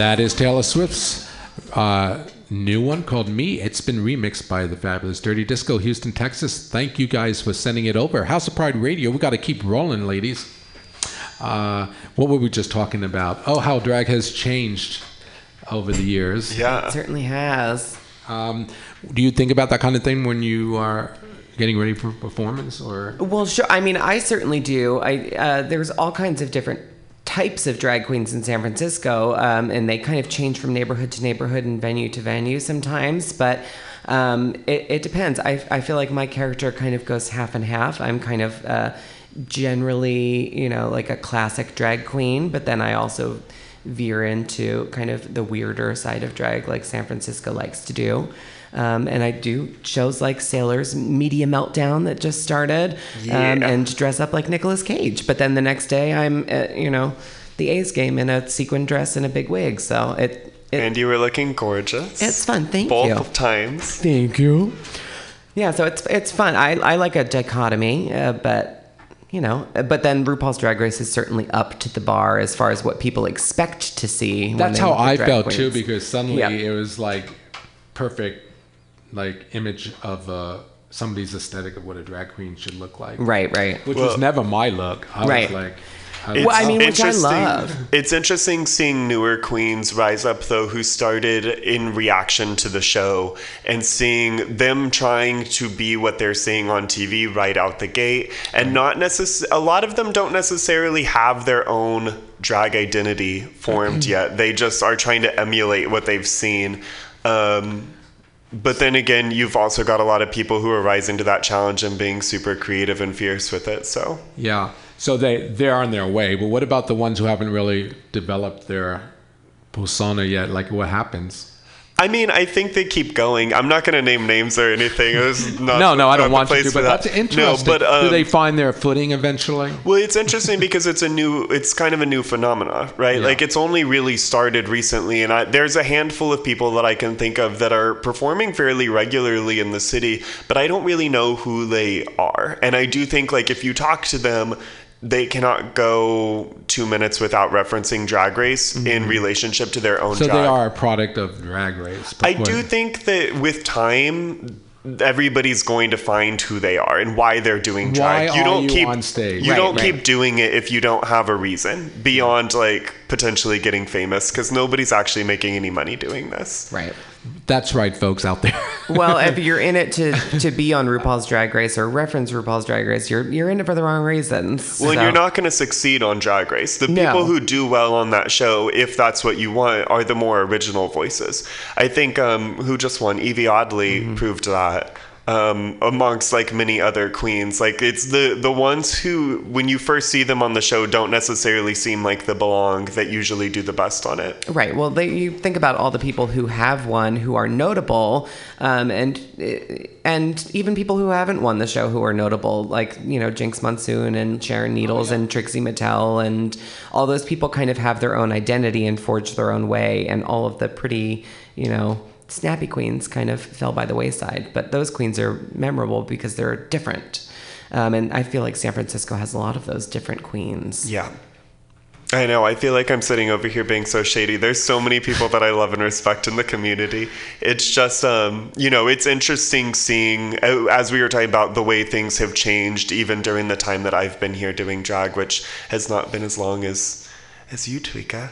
That is Taylor Swift's uh, new one called Me. It's been remixed by the fabulous Dirty Disco, Houston, Texas. Thank you guys for sending it over. House of Pride Radio. We got to keep rolling, ladies. Uh, what were we just talking about? Oh, how drag has changed over the years. Yeah. It certainly has. Um, do you think about that kind of thing when you are getting ready for performance, or Well, sure. I mean, I certainly do. I uh, there's all kinds of different types of drag queens in San Francisco, um, and they kind of change from neighborhood to neighborhood and venue to venue sometimes. But um, it, it depends. I, I feel like my character kind of goes half and half. I'm kind of uh, generally, you know, like a classic drag queen, but then I also veer into kind of the weirder side of drag, like San Francisco likes to do. Um, and I do shows like Sailor's Media Meltdown that just started, um, and dress up like Nicolas Cage. But then the next day, I'm, at, you know, the A's game in a sequin dress and a big wig. So it, it And you were looking gorgeous. it's fun. Thank Both you. Both times. Thank you. Yeah, so it's it's fun. I I like a dichotomy, uh, but you know, but then RuPaul's Drag Race is certainly up to the bar as far as what people expect to see. that's they how I drag felt too, because suddenly Yeah. it was like perfect, like image of uh, somebody's aesthetic of what a drag queen should look like. Right, right. Which was never my look. I Right. was like, I Well, I mean, which I love. It's interesting seeing newer queens rise up, though, who started in reaction to the show and seeing them trying to be what they're seeing on TV right out the gate. And not necess- a lot of them don't necessarily have their own drag identity formed *clears throat* yet. They just are trying to emulate what they've seen. Um, but then again, you've also got a lot of people who are rising to that challenge and being super creative and fierce with it. So Yeah. So they they're on their way. But what about the ones who haven't really developed their persona yet? Like what happens? I mean, I think they keep going. I'm not going to name names or anything. It was not no, no, I don't want to. for But that. that's interesting. No, but um, Do they find their footing eventually? Well, it's interesting *laughs* because it's a new, it's kind of a new phenomena, right? Yeah. Like it's only really started recently, and I, there's a handful of people that I can think of that are performing fairly regularly in the city, but I don't really know who they are. And I do think like if you talk to them, they cannot go two minutes without referencing Drag Race in relationship to their own. Mm-hmm. So drag. they are a product of Drag Race. I do think that with time, everybody's going to find who they are and why they're doing Why drag. you are don't you keep on stage? You Right, don't right. keep doing it if you don't have a reason beyond like potentially getting famous because nobody's actually making any money doing this. Right. That's right, folks out there. *laughs* Well, if you're in it to to be on RuPaul's Drag Race or reference RuPaul's Drag Race, you're you're in it for the wrong reasons. Well, So- you're not going to succeed on Drag Race. The No. people who do well on that show, if that's what you want, are the more original voices. I think um, who just won, Yvie Oddly, Mm-hmm. proved that. Um, amongst like many other queens, like it's the the ones who, when you first see them on the show, don't necessarily seem like the belong that usually do the best on it. Right. Well, they, you think about all the people who have won, who are notable, um, and and even people who haven't won the show who are notable, like you know Jinkx Monsoon and Sharon Needles and Trixie Mattel, and all those people kind of have their own identity and forge their own way, and all of the pretty, you know. Snappy queens kind of fell by the wayside, but those queens are memorable because they're different. Um, and I feel like San Francisco has a lot of those different queens. Yeah. I know. I feel like I'm sitting over here being so shady. There's so many people that I love and respect in the community. It's just, um, you know, it's interesting seeing, uh, as we were talking about, the way things have changed even during the time that I've been here doing drag, which has not been as long as as you, Tweeka.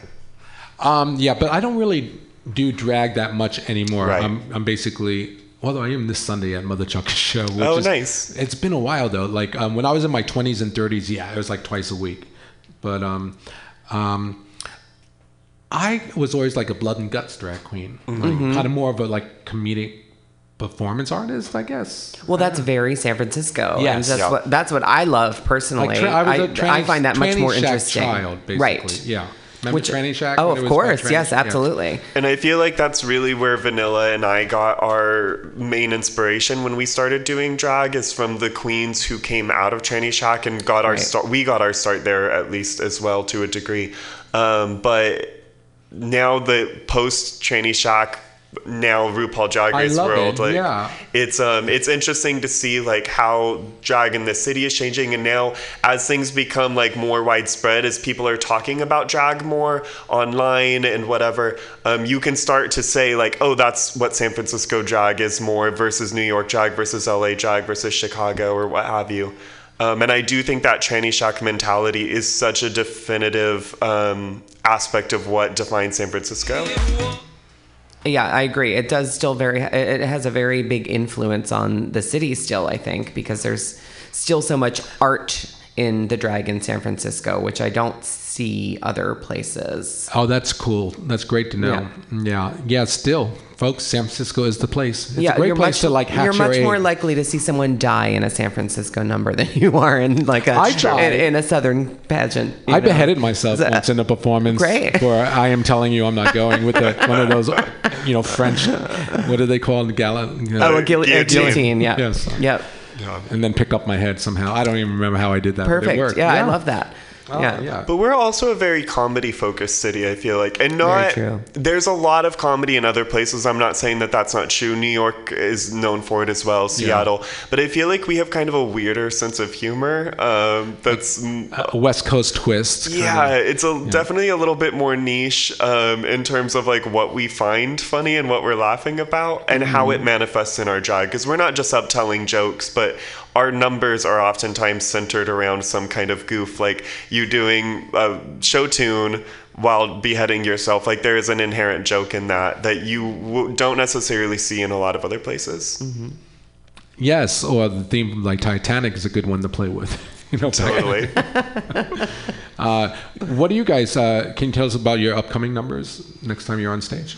Um, yeah, but I don't really do drag that much anymore. Right. I'm, I'm basically, although I am this Sunday at Mutha Chucka's *laughs* show. Which Oh, is, nice. It's been a while though. Like um, when I was in my 20s and 30s, yeah, it was like twice a week. But um, um, I was always like a blood and guts drag queen, Mm-hmm. like, kind of more of a like comedic performance artist, I guess. Well, that's very San Francisco. and Yes. that's Yeah. what that's what I love personally. Like, tra- I was a I, tranny, I find that much tranny more shack interesting. Child, basically. Right. Yeah. Remember Which, Tranny Shack? Oh, of course. Yes, Shack? Yeah. absolutely. And I feel like that's really where Vanilla and I got our main inspiration when we started doing drag is from the queens who came out of Tranny Shack and got our Right. start. We got our start there at least as well to a degree. Um, but now the post Tranny Shack, now RuPaul Drag Race world, it, like yeah. it's um it's interesting to see like how drag in the city is changing and now as things become like more widespread as people are talking about drag more online and whatever um, you can start to say like oh that's what san francisco drag is more versus new york drag versus la drag versus chicago or what have you um, and I do think that tranny shack mentality is such a definitive um, aspect of what defines San Francisco. Yeah, I agree. It does still very. It has a very big influence on the city still. I think because there's still so much art in the drag in San Francisco, which I don't see other places. Oh, that's cool. That's great to know. Yeah. Yeah, still, folks, San Francisco is the place. It's yeah, a great you're place much, to like hatch You're much your more likely to see someone die in a San Francisco number than *laughs* you are in like a I tried. in, in a southern pageant. I know. beheaded myself Is *laughs* that- once in a performance Great. where I am telling you I'm not *laughs* going with the, one of those, you know, French, what do they call it? Gala, you know, Oh, a guil- a Guillotine. guillotine. Yeah. Yes. Yep. and then pick up my head somehow. I don't even remember how I did that. but it Perfect. worked. Yeah, I love that. Oh, yeah. yeah. But we're also a very comedy focused city, I feel like. And not, true. there's a lot of comedy in other places. I'm not saying that that's not true. New York is known for it as well, Seattle. But I feel like we have kind of a weirder sense of humor. Um, that's. A West Coast twist. yeah, of. it's a, definitely a little bit more niche um, in terms of like what we find funny and what we're laughing about and how Mm-hmm. it manifests in our drag. Because we're not just up telling jokes, but our numbers are oftentimes centered around some kind of goof, like you doing a show tune while beheading yourself. Like there is an inherent joke in that that you w- don't necessarily see in a lot of other places. Mm-hmm. Yes, or the theme like Titanic is a good one to play with. *laughs* you know, Totally. *laughs* Uh, what do you guys? Uh, can you tell us about your upcoming numbers next time you're on stage?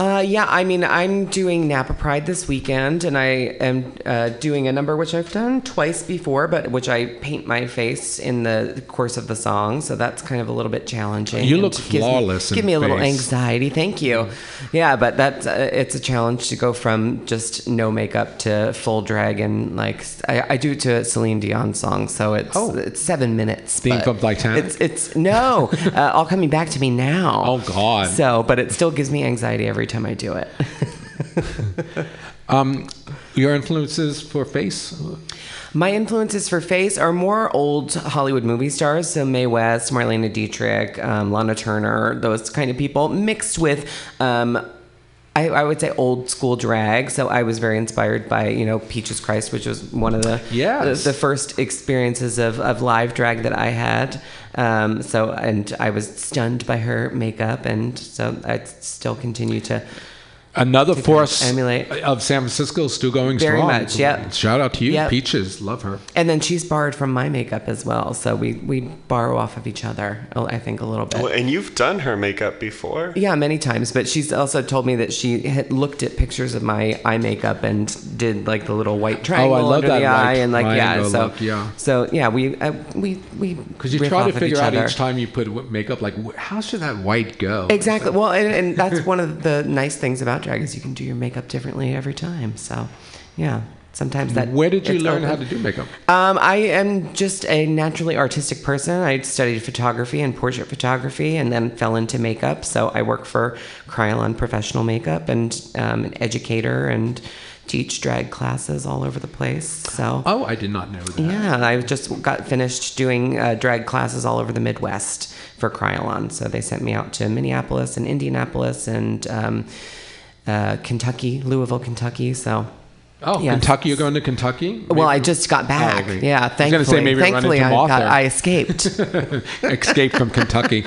Uh, yeah, I mean, I'm doing Napa Pride this weekend, and I am uh, doing a number which I've done twice before, but which I paint my face in the course of the song, so that's kind of a little bit challenging. You look gives me- flawless Give me a little anxiety. Thank you. Yeah, but that's uh, it's a challenge to go from just no makeup to full drag, and like I, I do it to a Celine Dion song, so it's Oh. it's seven minutes. Being from Titanic? It's it's no, uh, all coming back to me now. *laughs* Oh, God. So, but it still gives me anxiety every time I do it. *laughs* Um, your influences for face? My influences for face are more old Hollywood movie stars, so Mae West, Marlene Dietrich, um, Lana Turner, those kind of people, mixed with. Um, I, I would say old school drag. So I was very inspired by, you know, Peaches Christ, which was one of the Yes. the, the first experiences of, of live drag that I had. Um, so and I was stunned by her makeup, and so I still continue to Another To force emulate. of San Francisco is still going Very strong. much, yep. Shout out to you, Yep. Peaches. Love her. And then she's borrowed from my makeup as well, so we we borrow off of each other. oh, I think a little bit. Well, and you've done her makeup before. Yeah, many times. But she's also told me that she had looked at pictures of my eye makeup and did like the little white triangle Oh, I love under that the eye, and like yeah. So look, yeah. so yeah, we uh, we we Because you try to figure each out other. each time you put makeup, like, how should that white go? Exactly. Well, and, and that's one of the nice things about drag is you can do your makeup differently every time. So yeah, sometimes that. Where did you learn how to do makeup? Um, I am just a naturally artistic person. I studied photography and portrait photography, and then fell into makeup. So I work for Kryolan Professional Makeup and um, an educator and teach drag classes all over the place. So Oh, I did not know that. yeah, I just got finished doing uh, drag classes all over the Midwest for Kryolan. So they sent me out to Minneapolis and Indianapolis and um, uh, Kentucky, Louisville, Kentucky. So. Oh, Yes. Kentucky. You're going to Kentucky? Well, I just got back. okay. Yeah, I was thankfully. gonna say maybe thankfully, I, got, I, escaped. *laughs* Escape from Kentucky.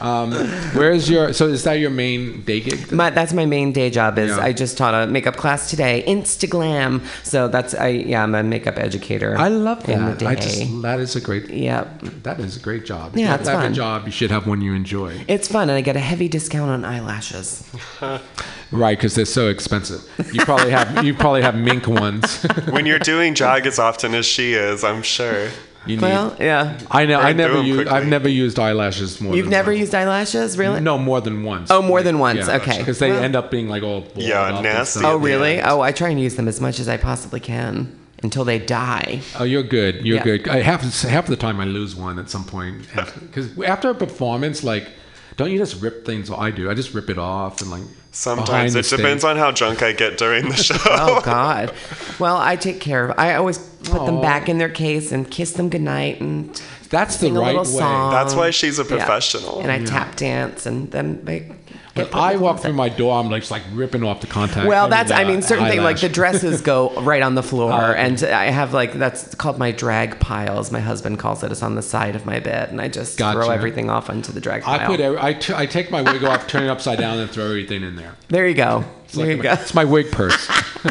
Um, where's your? So is that your main day gig? my, that's my main day job. Is Yeah. I just taught a makeup class today, Instaglam. So that's I yeah, I'm a makeup educator. I love that. I just that is a great. Yeah. That is a great job. Yeah, If it's fun. a job. You should have one you enjoy. It's fun, and I get a heavy discount on eyelashes. *laughs* Right, because they're so expensive. You probably have you probably have mink ones. *laughs* when you're doing drag as often as she is, I'm sure. you need. Well, yeah. I know. I never them use. quickly. I've never used eyelashes more. You've than never once. used eyelashes, really? No, more than once. Oh, more than once, okay. Because they Well- end up being like all Yeah, nasty. Oh, really? end. Oh, I try and use them as much as I possibly can until they die. Oh, you're good. You're Yeah. good. I, half half the time I lose one at some point *laughs* because after a performance, like, don't you just rip things? I do. I just rip it off and like. Sometimes it depends on how drunk I get during the *laughs* show. Oh God. *laughs* Well, I take care of. I always put them back in their case and kiss them goodnight and That's the sing a right little way. song. That's why she's a Yeah. professional. And I tap dance and then they. Put I walk through my door, I'm like, just like ripping off the contact. Well, that's. I mean, certain things like the dresses go *laughs* right on the floor, okay. and I have like that's called my drag piles. My husband calls it. It's on the side of my bed, and I just throw everything off onto the drag pile. I put. every- I, t- I take my wig off, turn it upside down, and throw everything in there. there you go. It's like my- It's my wig purse. *laughs*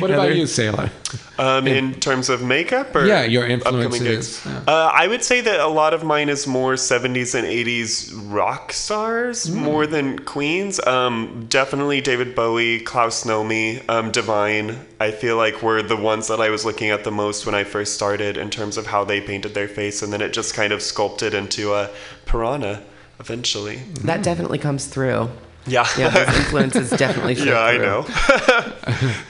what about you, Sailor? Um, in terms of makeup or Yeah, your upcoming influences, gigs? yeah. Uh, I would say that a lot of mine is more 70s and 80s rock stars Hmm. more than queens. Um, definitely David Bowie, Klaus Nomi, um, Divine. I feel like were the ones that I was looking at the most when I first started in terms of how they painted their face, and then it just kind of sculpted into a piranha eventually. That definitely comes through. Yeah. Yeah, those *laughs* influences definitely show yeah, I through. know. *laughs*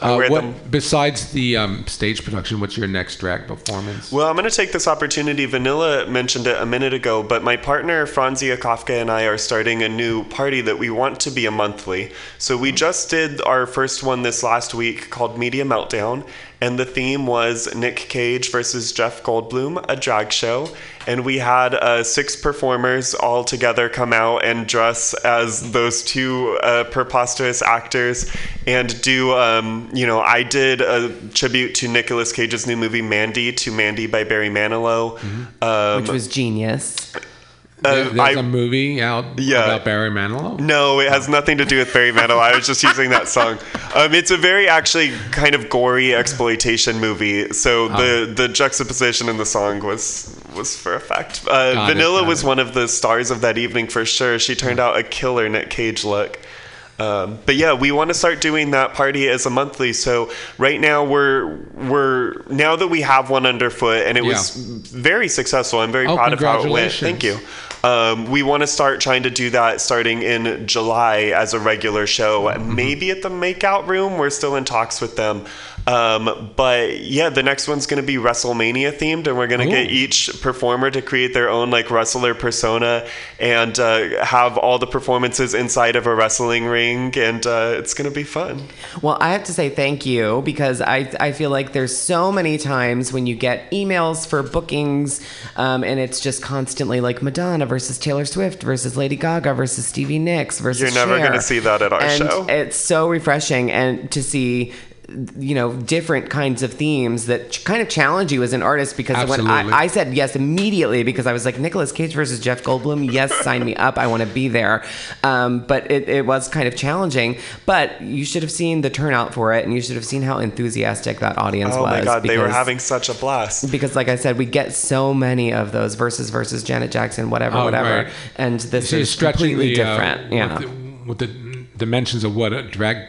Uh, what, them besides the um, stage production, what's your next drag performance? Well, I'm going to take this opportunity. Vanilla mentioned it a minute ago, but my partner Franzia Kafka and I are starting a new party that we want to be a monthly. So we just did our first one this last week called Media Meltdown, and the theme was Nick Cage versus Jeff Goldblum, a drag show. And we had uh, six performers all together come out and dress as those two uh, preposterous actors and do, um, you know, I did a tribute to Nicolas Cage's new movie Mandy to Mandy by Barry Manilow. Um, Which was genius. There- uh, There's I- a movie out Yeah. about Barry Manilow. no, it has nothing to do with Barry Manilow. I was just using that song. Um, it's a very actually kind of gory exploitation movie. So the the juxtaposition in the song was was for effect. Uh, Got it, Vanilla was it. one of the stars of that evening for sure. She turned out a killer Nick Cage look. Um, but yeah, we want to start doing that party as a monthly. So right now we're we're now that we have one underfoot and it was very successful. I'm very Oh, proud of how it went. Thank you. Um, we want to start trying to do that starting in July as a regular show. Mm-hmm. Maybe at the Makeout Room. We're still in talks with them. Um, but yeah, the next one's going to be WrestleMania themed, and we're going to get each performer to create their own like wrestler persona and uh, have all the performances inside of a wrestling ring, and uh, it's going to be fun. Well, I have to say thank you because I, I feel like there's so many times when you get emails for bookings um, and it's just constantly like Madonna versus Taylor Swift versus Lady Gaga versus Stevie Nicks versus You're never gonna see that at our and show. It's so refreshing and to see you know different kinds of themes that ch- kind of challenge you as an artist because when I, I said yes immediately because I was like Nicolas Cage versus Jeff Goldblum yes sign me up I want to be there um, but it, it was kind of challenging but you should have seen the turnout for it and you should have seen how enthusiastic that audience Oh was my god, they were having such a blast. because like I said we get so many of those versus versus Janet Jackson whatever Oh, whatever right. and this So is stretching completely the, uh, different yeah with, the, with the dimensions of what a drag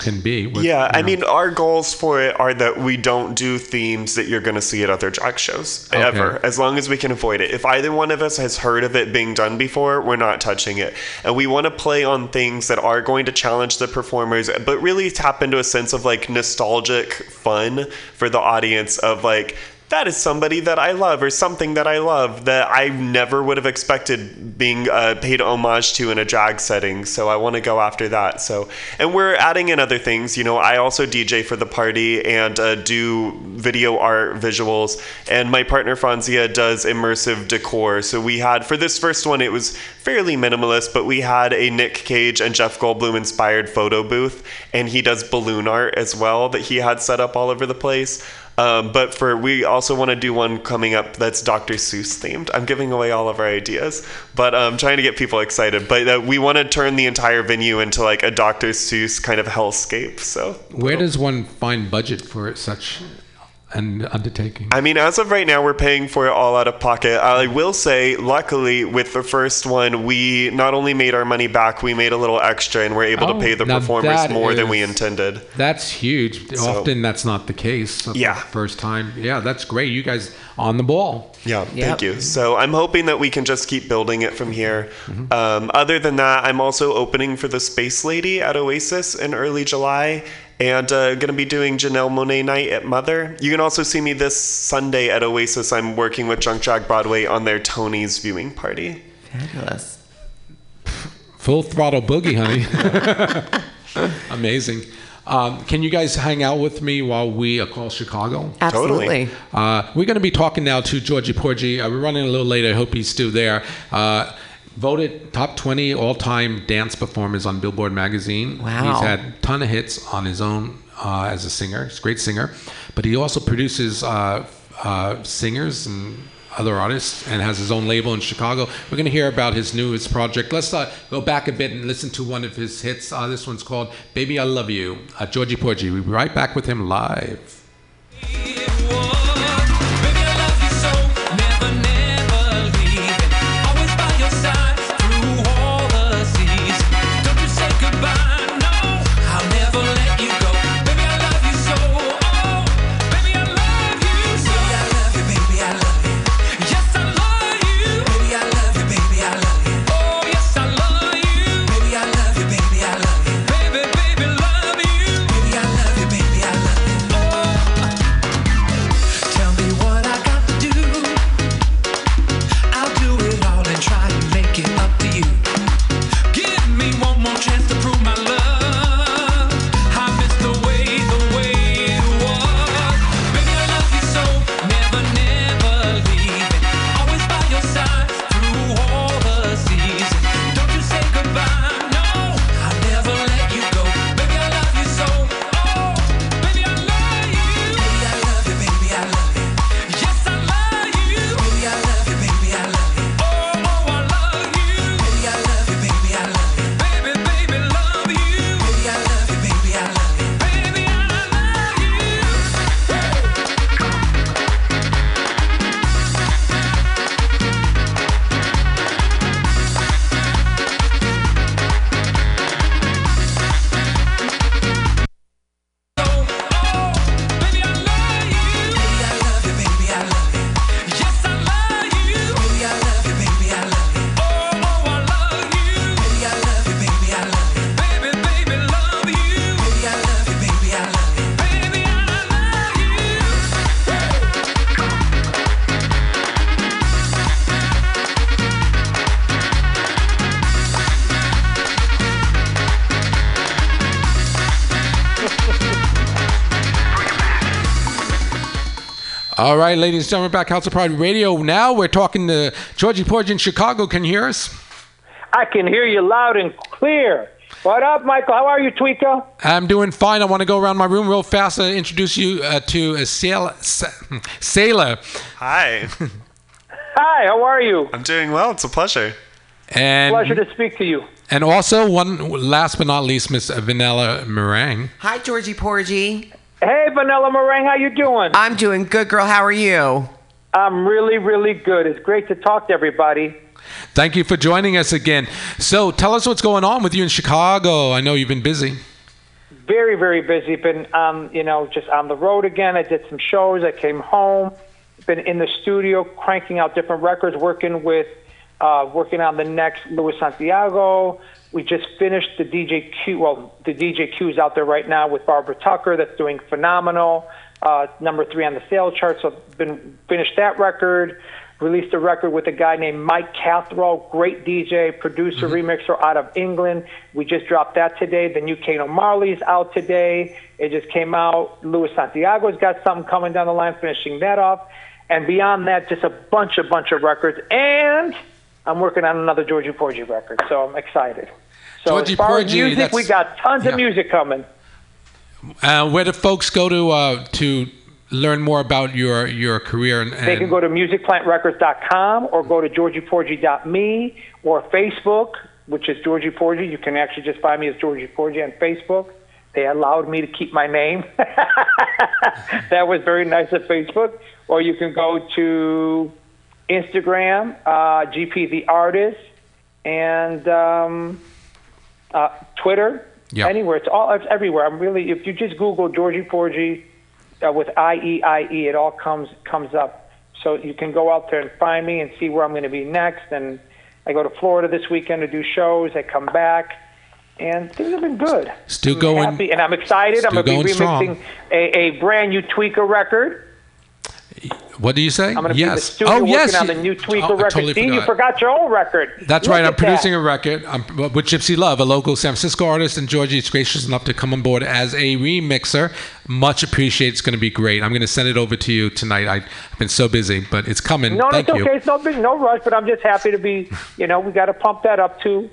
can be. with, Yeah, I know. mean, our goals for it are that we don't do themes that you're going to see at other drag shows ever, as long as we can avoid it. If either one of us has heard of it being done before, we're not touching it. And we want to play on things that are going to challenge the performers, but really tap into a sense of like nostalgic fun for the audience of like, that is somebody that I love or something that I love that I never would have expected being uh, paid homage to in a drag setting. So I want to go after that. So, and we're adding in other things. You know, I also DJ for the party and uh, do video art visuals, and my partner Franzia does immersive decor. So we had for this first one, it was fairly minimalist, but we had a Nick Cage and Jeff Goldblum inspired photo booth, and he does balloon art as well that he had set up all over the place. Um, but for we also want to do one coming up that's Dr. Seuss themed. I'm giving away all of our ideas, but I'm trying to get people excited. But uh, we want to turn the entire venue into like a Dr. Seuss kind of hellscape. So Where does one find budget for such an undertaking? I mean, as of right now, we're paying for it all out of pocket. I will say, luckily, with the first one, we not only made our money back, we made a little extra, and we're able Oh, to pay the performers more than we intended. That's huge. So- Often that's not the case. the Yeah. First time. Yeah, that's great. You guys on the ball. Yeah, Yep. thank you. So I'm hoping that we can just keep building it from here. Um, other than that, I'm also opening for the Space Lady at Oasis in early July. And uh, going to be doing Janelle Monáe night at Mother. You can also see me this Sunday at Oasis. I'm working with Junk Drag Broadway on their Tony's viewing party. fabulous Full throttle boogie, honey. *laughs* Amazing. Um, can you guys hang out with me while we uh, call Chicago? absolutely Uh, we're going to be talking now to Georgie Porgy. Uh, we're running a little late. I hope he's still there. Uh, voted top 20 all-time dance performers on Billboard magazine. Wow. He's had a ton of hits on his own uh, as a singer. He's a great singer. But he also produces uh, uh, singers and other artists and has his own label in Chicago. We're going to hear about his newest project. Let's uh, go back a bit and listen to one of his hits. Uh, this one's called Baby I Love You. Uh, Georgie Porgy. We'll be right back with him live. Right, ladies and gentlemen, back House of Pride Radio. Now we're talking to Georgie Porgy in Chicago. Can you hear us? I can hear you loud and clear. What up, Michael? How are you, Tweaker? I'm doing fine. I want to go around my room real fast and introduce you uh, to a sailor. sailor. Hi. *laughs* Hi, how are you? I'm doing well. It's a pleasure. And Pleasure to speak to you. and also one last but not least, Miss Vanilla Meringue. Hi, Georgie Porgy. Hey, Vanilla Meringue, how you doing? I'm doing good, girl. How are you? I'm really, really good. It's great to talk to everybody. Thank you for joining us again. So tell us what's going on with you in Chicago. I know you've been busy. Very, very busy. Been, um, you know, just on the road again. I did some shows. I came home. Been in the studio cranking out different records, working with, uh, working on the next Luis Santiago. We just finished the DJ Q. Well, the DJ Q is out there right now with Barbara Tucker. That's doing phenomenal. Uh, number three on the sales chart. So been finished that record. Released a record with a guy named Mike Cathro, great DJ, producer, remixer out of England. We just dropped that today. The new Kane O'Marley's out today. It just came out. Luis Santiago's got something coming down the line, finishing that off. And beyond that, just a bunch, a bunch of records. And I'm working on another Georgie Porgy record, so I'm excited. So Georgie as far Porgy, as music, we got tons yeah. of music coming. Uh, where do folks go to uh, to learn more about your your career? And, They can go to musicplantrecords.com or go to georgieporgy.me or Facebook, which is Georgie Porgy. You can actually just find me as Georgie Porgy on Facebook. They allowed me to keep my name. *laughs* that was very nice of Facebook. Or you can go to Instagram, uh, GP the Artist, and um, uh, Twitter. Yeah. Anywhere. It's all it's everywhere. I'm really if you just Google Georgie Porgy uh, with I E I E, it all comes comes up. So you can go out there and find me and see where I'm going to be next. And I go to Florida this weekend to do shows. I come back, and things have been good. Still I'm going- happy, and I'm excited. I'm going to be remixing a, a brand new Tweaker record. What do you say? I'm going to be in the yes. studio oh yes. working on the new Tweaker Oh, I record. totally See, you forgot. forgot your own record. That's Look right. I'm producing that. a record I'm, with Gypsy Love, a local San Francisco artist, and Georgie is gracious enough to come on board as a remixer. Much appreciated. It's going to be great. I'm going to send it over to you tonight. I, I've been so busy, but it's coming. No, Thank it's you. okay. It's no big, no rush, but I'm just happy to be. You know, we got to pump that up too.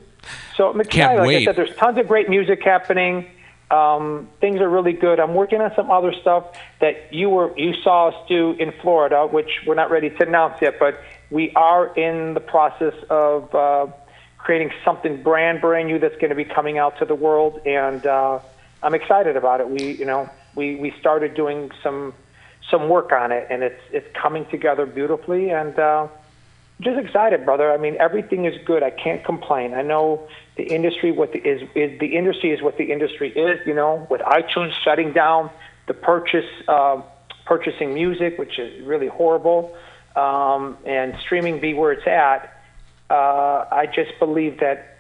So. Can't like wait. I said, there's tons of great music happening. Um, things are really good. I'm working on some other stuff that you were you saw us do in Florida, which we're not ready to announce yet, but we are in the process of uh, creating something brand brand new that's going to be coming out to the world, and uh, I'm excited about it. We you know we we started doing some some work on it, and it's it's coming together beautifully, and. Uh, just excited, brother. I mean, everything is good. I can't complain. I know the industry what the, is is the industry is what the industry is. You know, with iTunes shutting down the purchase uh, purchasing music, which is really horrible, um, and streaming be where it's at. Uh, I just believe that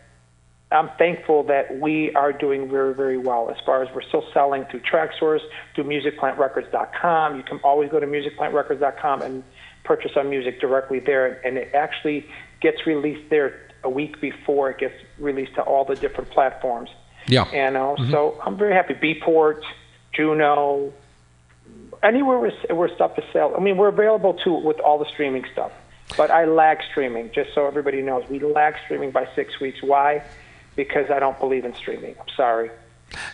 I'm thankful that we are doing very, very well as far as we're still selling through Traxsource, through MusicPlantRecords.com. You can always go to MusicPlantRecords.com and purchase our music directly there, and it actually gets released there a week before it gets released to all the different platforms. Yeah. And uh, so I'm very happy. Beatport, Juno, anywhere where, where stuff is sell. I mean, we're available too with all the streaming stuff. But I lag streaming, just so everybody knows. We lag streaming by six weeks. Why? Because I don't believe in streaming. I'm sorry.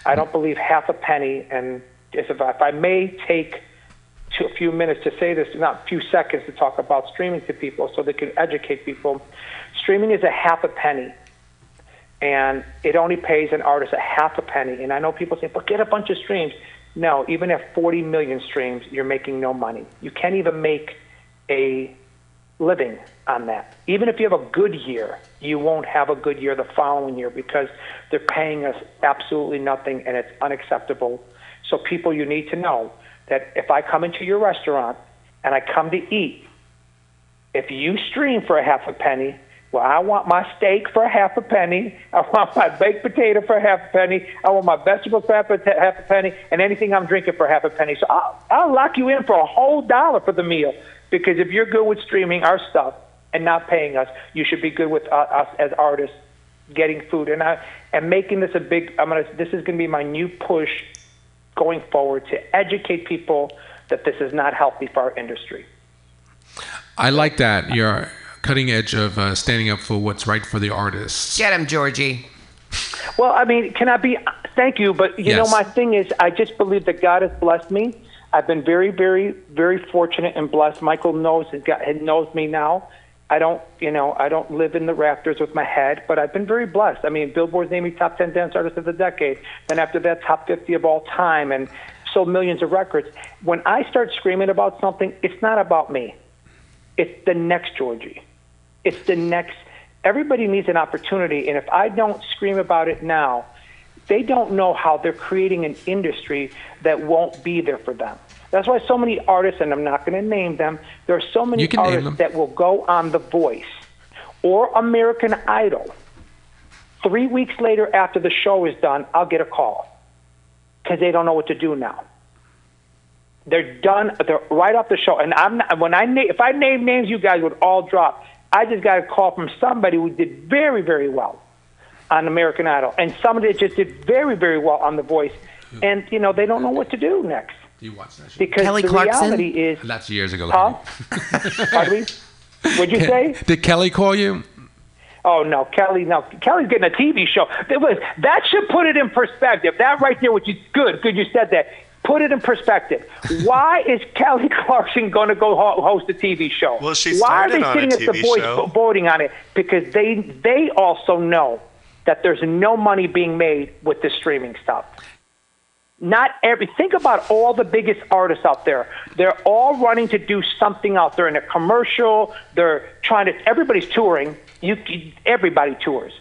I don't believe half a penny. And if, if I, if I may take to a few minutes to say this, not a few seconds to talk about streaming to people so they can educate people. Streaming is a half a penny. And it only pays an artist a half a penny. And I know people say, but get a bunch of streams. No, even at 40 million streams, you're making no money. You can't even make a living on that. Even if you have a good year, you won't have a good year the following year because they're paying us absolutely nothing and it's unacceptable. So, people, you need to know that if I come into your restaurant and I come to eat, if you stream for a half a penny, well, I want my steak for a half a penny. I want my baked potato for a half a penny. I want my vegetables for half a, half a penny, and anything I'm drinking for half a penny. So I'll, I'll lock you in for a whole dollar for the meal because if you're good with streaming our stuff and not paying us, you should be good with uh, us as artists getting food and I and making this a big. I'm gonna. This is gonna be my new push going forward to educate people that this is not healthy for our industry. I like that. You're cutting edge of uh, standing up for what's right for the artists. Get him, Georgie. Well, I mean, can I be? Thank you, but you know, my thing is, I just believe that God has blessed me. I've been very, very, very fortunate and blessed. Michael knows has got, he knows me now. I don't, you know, I don't live in the rafters with my head, but I've been very blessed. I mean, Billboard's named me top 10 dance artist of the decade. Then after that, top 50 of all time, and sold millions of records. When I start screaming about something, it's not about me. It's the next Georgie. It's the next. Everybody needs an opportunity, and if I don't scream about it now, they don't know how they're creating an industry that won't be there for them. That's why so many artists, and I'm not going to name them, there are so many name artists that will go on The Voice or American Idol. Three weeks later, after the show is done, I'll get a call because they don't know what to do now. They're done. They're right off the show. And I'm not, when I na- if I name names, you guys would all drop. I just got a call from somebody who did very very well on American Idol, and somebody that just did very very well on The Voice. And you know they don't know what to do next you watch that show? because Kelly the Clarkson? reality is. That's years ago. Huh? *laughs* Pardon me? What'd you say? Did Kelly call you? Oh no, Kelly! No, Kelly's getting a TV show. That was that should put it in perspective. That right there, which is good. Good, you said that. Put it in perspective. *laughs* Why is Kelly Clarkson going to go host a TV show? Well, she Why are they on sitting at the TV voice show. voting on it? Because they they also know that there's no money being made with this streaming stuff. Not every. Think about all the biggest artists out there. They're all running to do something out there in a commercial. They're trying to. Everybody's touring. You, everybody tours.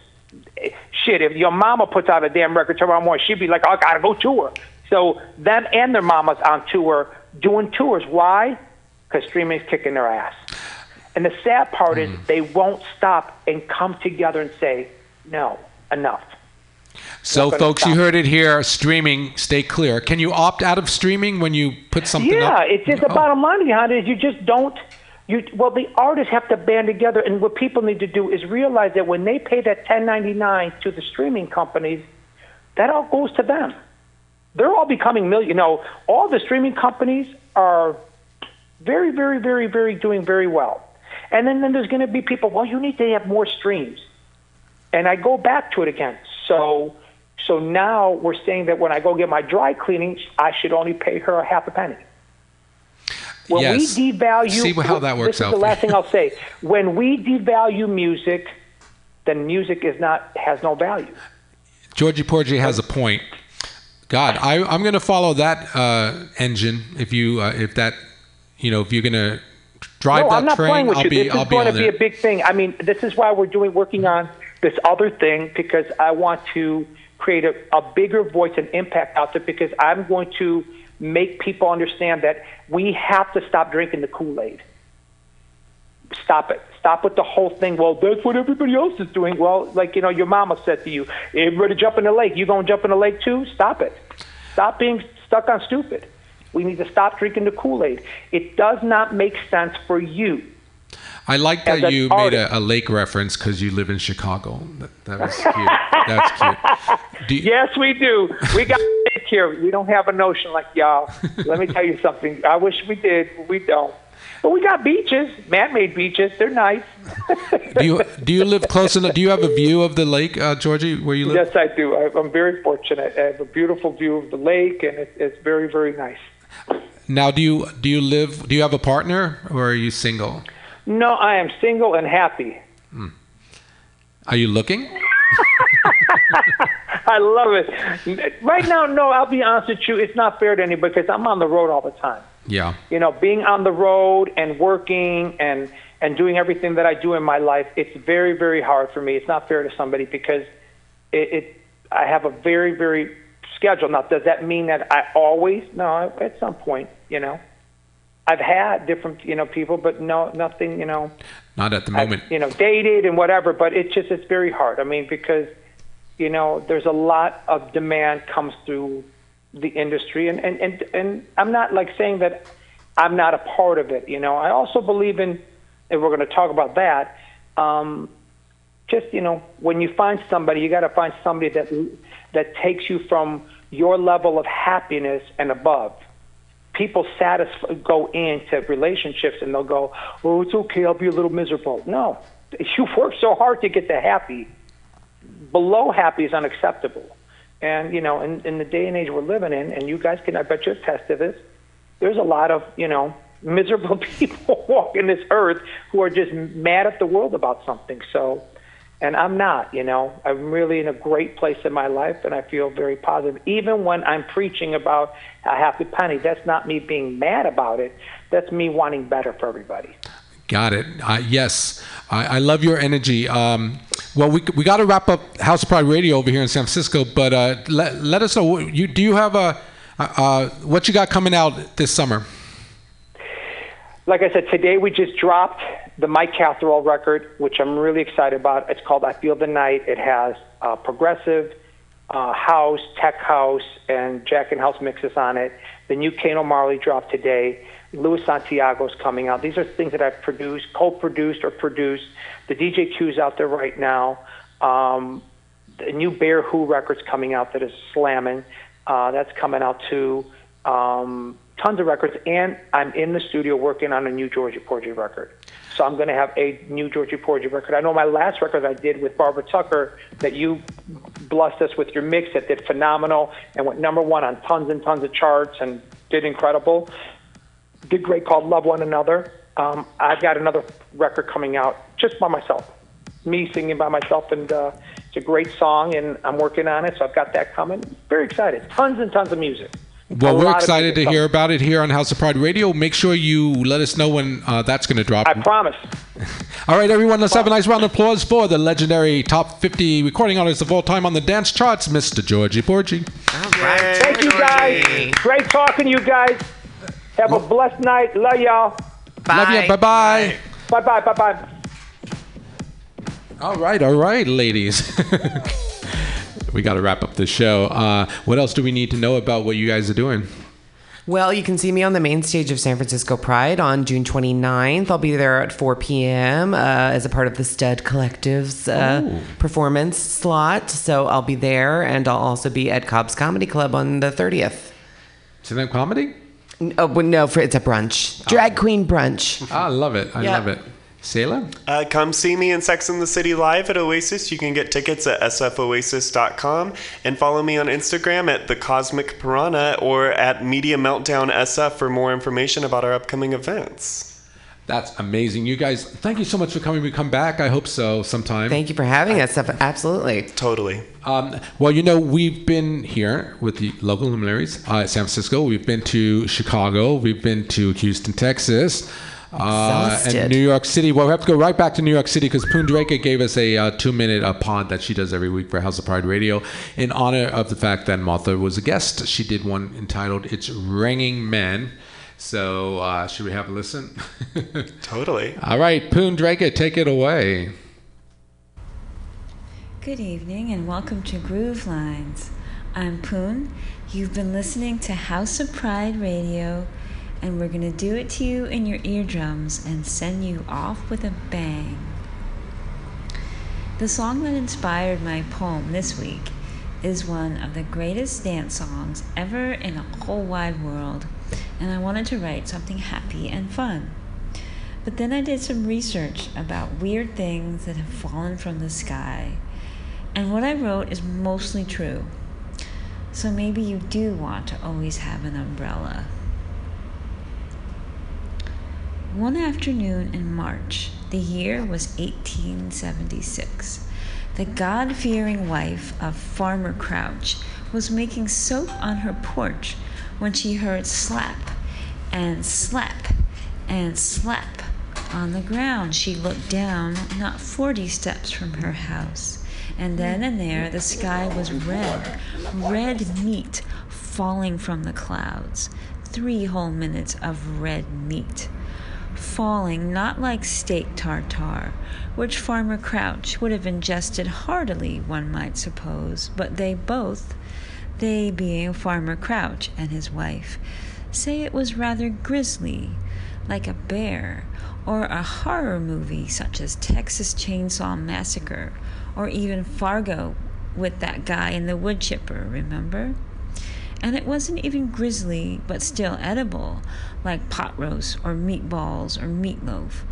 Shit, if your mama puts out a damn record tomorrow morning, she'd be like, "I gotta go tour." So them and their mamas on tour doing tours. Why? Because streaming's kicking their ass. And the sad part is hmm. they won't stop and come together and say, "No, enough." So, folks, you heard it here. Streaming, stay clear. Can you opt out of streaming when you put something yeah, up? Yeah, it's just the Oh. bottom line behind it is you just don't. You well, the artists have to band together, and what people need to do is realize that when they pay that 1099 to the streaming companies, that all goes to them. They're all becoming million. You know, all the streaming companies are very, very, very, very doing very well. And then, then there's going to be people. Well, you need to have more streams. And I go back to it again. So, so now we're saying that when I go get my dry cleaning, I should only pay her a half a penny. When Yes. we devalue, See how that works this out is the last thing I'll say. When we devalue music, then music is not has no value. Georgie Porgy has a point. God, I, I'm going to follow that uh, engine. If you, uh, if that, you know, if you're going to drive no, that I'm not train, playing with I'll you. be, this I'll is be going to be a big thing. I mean, this is why we're doing working on this other thing because I want to create a, a bigger voice and impact out there because I'm going to make people understand that we have to stop drinking the Kool-Aid. Stop it. Stop with the whole thing. Well, that's what everybody else is doing. Well, like you know, your mama said to you, everybody jump in the lake. You gonna jump in the lake too? Stop it. Stop being stuck on stupid. We need to stop drinking the Kool-Aid. It does not make sense for you. I like that you made a, a lake reference because you live in Chicago. That, that was cute. That's cute. You, Yes, we do. We got lake here. We don't have an ocean like y'all. Let me tell you something. I wish we did, but we don't. But we got beaches, man-made beaches. They're nice. do you do you live close enough? Do you have a view of the lake, uh, Georgie, where you live? yes, I do. I, I'm very fortunate. I have a beautiful view of the lake, and it, it's very, very nice. Now, do you do you live? Do you have a partner, or are you single? No, I am single and happy. Hmm. Are you looking? *laughs* *laughs* I love it. Right now, no, I'll be honest with you. It's not fair to anybody because I'm on the road all the time. Yeah. you know, being on the road and working and and doing everything that I do in my life, it's very very hard for me. It's not fair to somebody because it, it I have a very very schedule. Now, does that mean that I always? No, at some point, you know, I've had different you know people, but no, nothing, you know. Not at the I've, moment. you know, dated and whatever, but it's just it's very hard. I mean, because you know, there's a lot of demand comes through the industry, and and and, and I'm not like saying that I'm not a part of it. You know, I also believe in, and we're going to talk about that. Um, just you know, when you find somebody, you got to find somebody that that takes you from your level of happiness and above. People satisfy, go into relationships and they'll go, "Oh, it's okay. I'll be a little miserable." No, you've worked so hard to get to happy. Below happy is unacceptable. And you know, in, in the day and age we're living in, and you guys can, I bet you, attest to this. There's a lot of you know miserable *laughs* people walking this earth who are just mad at the world about something. So, and I'm not. You know, I'm really in a great place in my life, and I feel very positive. Even when I'm preaching about a happy penny, that's not me being mad about it. That's me wanting better for everybody. Got it. Uh, yes, I, I love your energy. Um, well, we, we got to wrap up House of Pride Radio over here in San Francisco, but uh, let, let us know. You, do you have a, uh, uh, what you got coming out this summer? Like I said, today we just dropped the Mike Catherall record, which I'm really excited about. It's called I Feel the Night. It has uh, progressive, uh, house, tech house, and Jack and House mixes on it. The new Kano Marley dropped today. Luis Santiago's coming out. These are things that I've produced, co-produced or produced. The DJ Q's out there right now. Um, the new Bear Who record's coming out that is slamming. Uh, that's coming out too. Um, tons of records, and I'm in the studio working on a new Georgie Porgy record. So I'm going to have a new Georgie Porgy record. I know my last record I did with Barbara Tucker that you blessed us with your mix that did phenomenal and went number one on tons and tons of charts and did incredible. Did great called Love One Another. Um, I've got another record coming out just by myself, me singing by myself, and uh, it's a great song, and I'm working on it. So I've got that coming. Very excited. Tons and tons of music. Well, we're excited to people- hear about it here on House of Pride Radio. Make sure you let us know when uh, that's going to drop. I promise. *laughs* All right, everyone, let's have a nice round of applause for the legendary top 50 recording artist of all time on the dance charts, Mr. Georgie Porgy. Thank you guys. Great talking to you guys. Have a blessed night. Love y'all. Love you. Bye bye. Bye bye. Bye bye. All right, all right, ladies. *laughs* we got to wrap up the show. Uh, what else do we need to know about what you guys are doing? Well, you can see me on the main stage of San Francisco Pride on June 29th. I'll be there at 4 p.m. Uh, as a part of the Stud Collective's uh, performance slot. So I'll be there, and I'll also be at Cobb's Comedy Club on the 30th. Stand-up comedy? Oh, no, for, it's a brunch. Drag queen brunch. I love it. I Yeah. love it. Sailor? Uh, come see me in Sex in the City live at Oasis. You can get tickets at sfoasis.com and follow me on Instagram at the Cosmic Piranha or at Media Meltdown SF for more information about our upcoming events. That's amazing. You guys, thank you so much for coming. We come back. I hope so sometime. Thank you for having us. Absolutely. Totally. Um, well, you know, we've been here with the local luminaries uh, San Francisco. We've been to Chicago. We've been to Houston, Texas. Uh, and New York City. Well, we have to go right back to New York City because Poondraka gave us a uh, two-minute uh, pod that she does every week for House of Pride Radio in honor of the fact that Martha was a guest. She did one entitled "It's Raining Men." So, uh, should we have a listen? *laughs* Totally. All right, Poondraka, take it away. Good evening and welcome to Groove Lines. I'm Poon. You've been listening to House of Pride Radio, and we're going to do it to you in your eardrums and send you off with a bang. The song that inspired my poem this week is one of the greatest dance songs ever in the whole wide world, and I wanted to write something happy and fun. But then I did some research about weird things that have fallen from the sky, and what I wrote is mostly true. So maybe you do want to always have an umbrella. One afternoon in March, the year was 1876, the God fearing wife of Farmer Crouch was making soap on her porch when she heard slap and slap and slap on the ground. She looked down, not 40 steps from her house. And then and there, the sky was red, red meat falling from the clouds. Three whole minutes of red meat. Falling not like steak tartare, which Farmer Crouch would have ingested heartily, one might suppose, but they both, they being Farmer Crouch and his wife, say it was rather grisly, like a bear, or a horror movie such as Texas Chainsaw Massacre, or even Fargo with that guy in the wood chipper, remember? And it wasn't even grisly, but still edible, like pot roast or meatballs or meatloaf,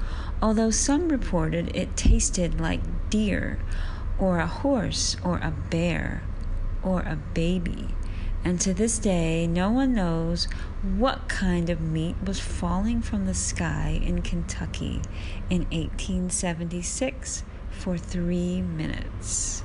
although some reported it tasted like deer, or a horse, or a bear, or a baby. And to this day, no one knows what kind of meat was falling from the sky in Kentucky in 1876 for three minutes.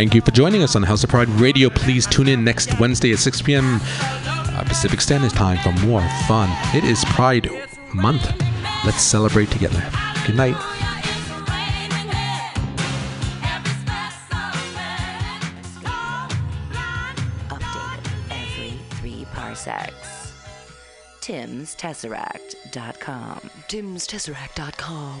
Thank you for joining us on House of Pride Radio. Please tune in next Wednesday at 6 p.m. uh, Pacific Standard Time for more fun. It is Pride Month. Let's celebrate together. Good night. Updated every three parsecs. Tim'sTesseract.com. Tim'sTesseract.com.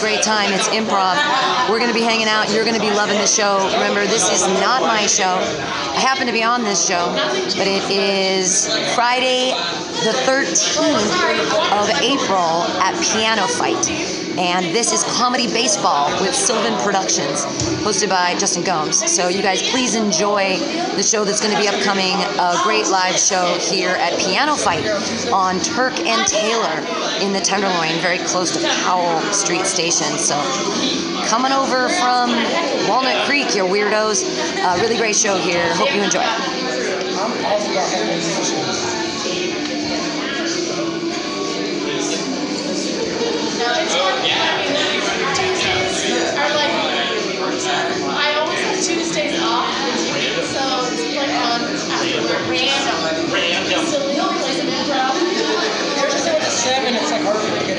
Great time. It's improv. We're going to be hanging out. You're going to be loving the show. Remember, this is not my show. I happen to be on this show, but it is Friday, the 13th of April at Piano Fight. And this is Comedy Baseball with Sylvan Productions, hosted by Justin Gomes. So you guys please enjoy the show that's going to be upcoming. A great live show here at Piano Fight on Turk and Taylor in the Tenderloin, very close to Powell Street Station. So coming over from Walnut Creek, you weirdos. Uh, really great show here. Hope you enjoy seven, it's like hard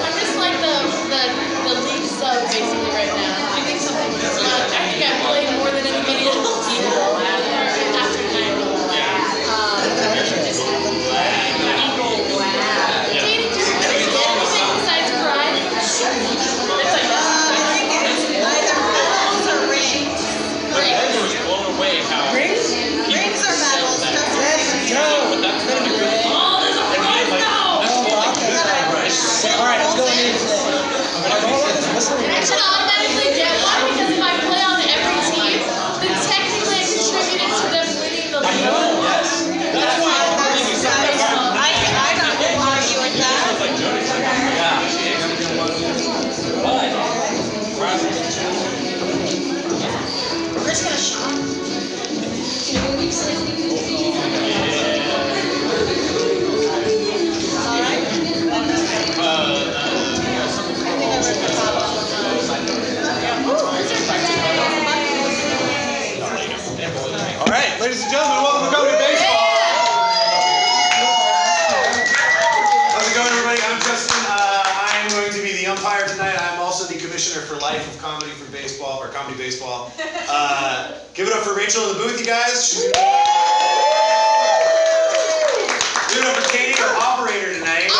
I'm just like the the the lead sub basically right now. I think something. Uh, I think I more than anybody else. Rachel in the booth, you guys. She's Give it up for Katie, our operator tonight.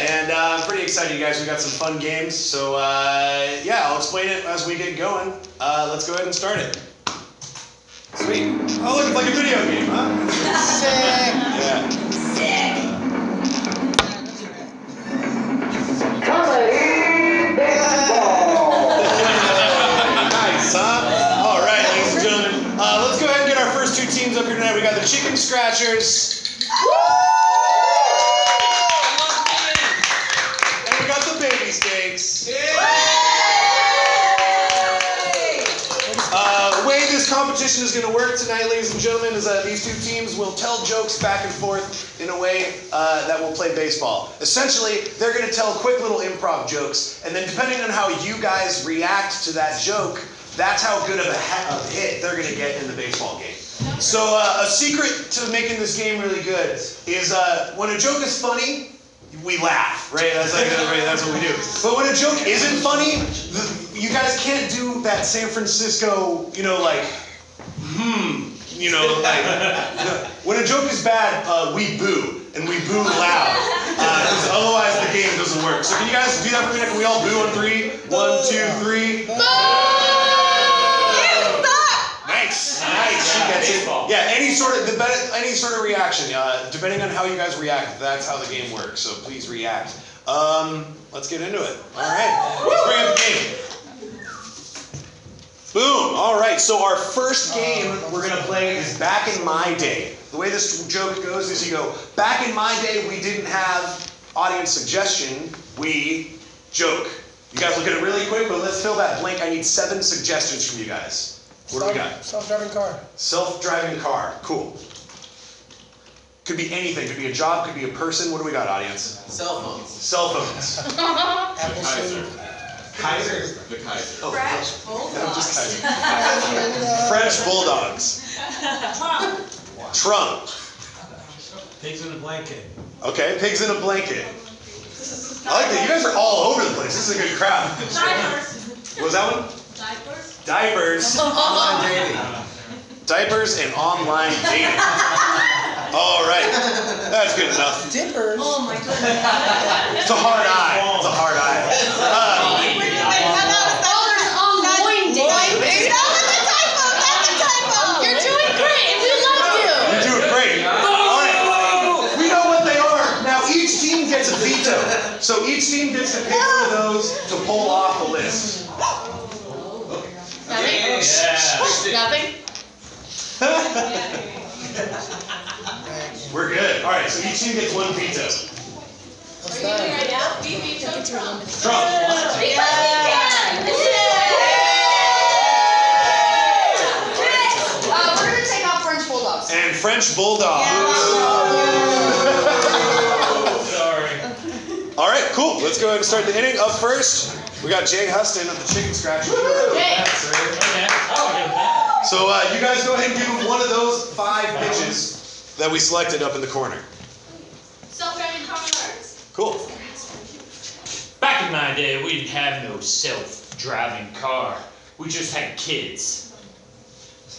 And uh, I'm pretty excited, you guys. We got some fun games. So uh, yeah, I'll explain it as we get going. Uh, let's go ahead and start it. Sweet. Oh, look, it's like a video game, huh? Sick. Yeah. nice, We got the Chicken Scratchers. And we got the Baby Steaks. Uh, the way this competition is going to work tonight, ladies and gentlemen, is that these two teams will tell jokes back and forth in a way uh, that will play baseball. Essentially, they're going to tell quick little improv jokes, and then depending on how you guys react to that joke, that's how good of a, of hit they're going to get in the baseball game. So, uh, a secret to making this game really good is uh, when a joke is funny, we laugh, right? That's like right, that's what we do. But when a joke isn't funny, the, you guys can't do that San Francisco, you know, like, hmm, you know, like. when a joke is bad, uh, we boo and we boo loud, because otherwise the game doesn't work. So can you guys do that for me? Can we all boo on three? One, two, three. Nice, nice. She gets it. Yeah, any sort of any sort of reaction. Uh, depending on how you guys react, that's how the game works. So please react. Um, let's get into it. All right, let's bring up the game. Boom. All right. So our first game we're gonna play is Back in My Day. The way this joke goes is you go, Back in my day, we didn't have audience suggestion. We joke. You guys look at it really quick, but let's fill that blank. I need seven suggestions from you guys. What do we got? Self-driving car. Self-driving car. Cool. Could be anything. Could be a job. Could be a person. What do we got, audience? Cell phones. Cell phones. *laughs* Apple Kaiser. Kaiser. The Kaiser. Oh, Fresh no, just *laughs* bulldogs. Kaiser. French bulldogs. Trump. Pigs in a blanket. Okay, pigs in a blanket. I like that. You guys are all over the place. This is a good crowd. Diapers. What was that one? Diapers. Diapers. *laughs* Online dating. Diapers and online dating. All right, that's good enough. Dippers. Oh my goodness. It's a hard eye. It's a hard eye. Uh, there's online dating. That was a typo. That's a typo. You're doing great. We love you. You're doing great. All right. We know what they are. Now each team gets a veto. So each team gets to pick one of those to pull off the list. Nothing. Nothing. We're good. All right. So each team gets one veto. Are you doing right now? Be veto Trump. Trump. Because we can. Uh, we're gonna take off French bulldogs. And French bulldog. Sorry. All right. Cool. Let's go ahead and start the inning. Up first, we got Jay Huston of the Chicken Scratch. Jay. So uh, you guys go ahead and give him one of those five pitches that we selected up in the corner. Self-driving cars. Cool. Back in my day, we didn't have no self-driving car. We just had kids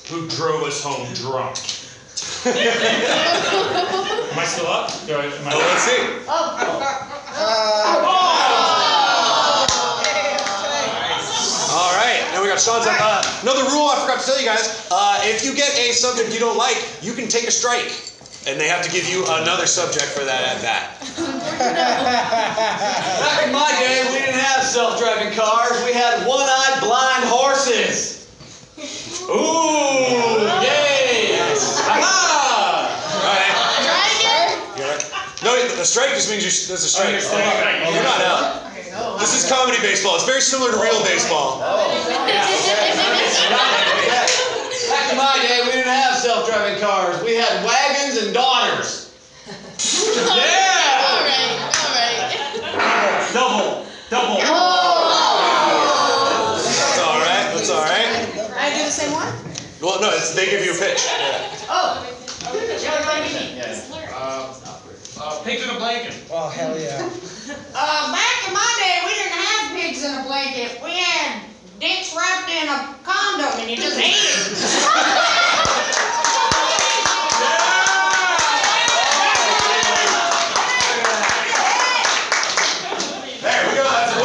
who drove us home drunk. *laughs* Am I still up? Do I, am I Oh, let's see. All got Sean's up. Uh, another rule I forgot to tell you guys. Uh, if you get a subject you don't like, you can take a strike. And they have to give you another subject for that at bat. *laughs* Back in my day, we didn't have self-driving cars. We had one-eyed blind horses. Ooh, yay! Aha! You all right? No, the strike just means you there's a strike. Oh, you're staying back. You're not out. This is comedy baseball. It's very similar to real baseball. Back in my day, we didn't have self-driving cars. We had wagons and daughters. *laughs* yeah! All right. All right. Double. Double. That's all right. That's all right. I do the same one. Well, no, it's, they give you a pitch. Yeah. Oh. Yeah, what do you? Uh, pigs in a blanket. Oh, hell yeah. Uh, back in my day, we didn't have pigs in a blanket. We had dicks wrapped in a condom, and you just ate it. There we go. That's a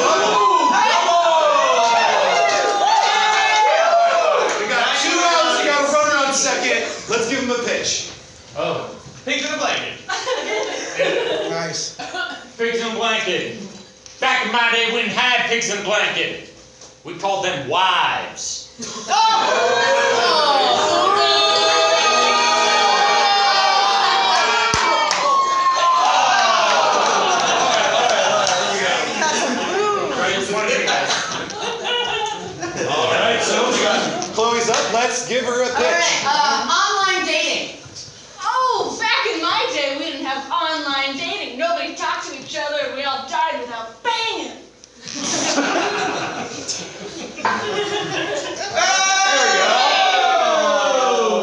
We got two outs. We got runner on second. Let's give him a pitch. Oh, pigs in a blanket. *laughs* Nice. Pigs in a blanket. Back in my day, we didn't have pigs in a blanket. We called them wives. *laughs* All right, so Chloe's up. Let's give her a All pitch. right. Uh, online dating. Oh, back in my day, we didn't have online dating. Nobody talked to each other, and we all died without banging.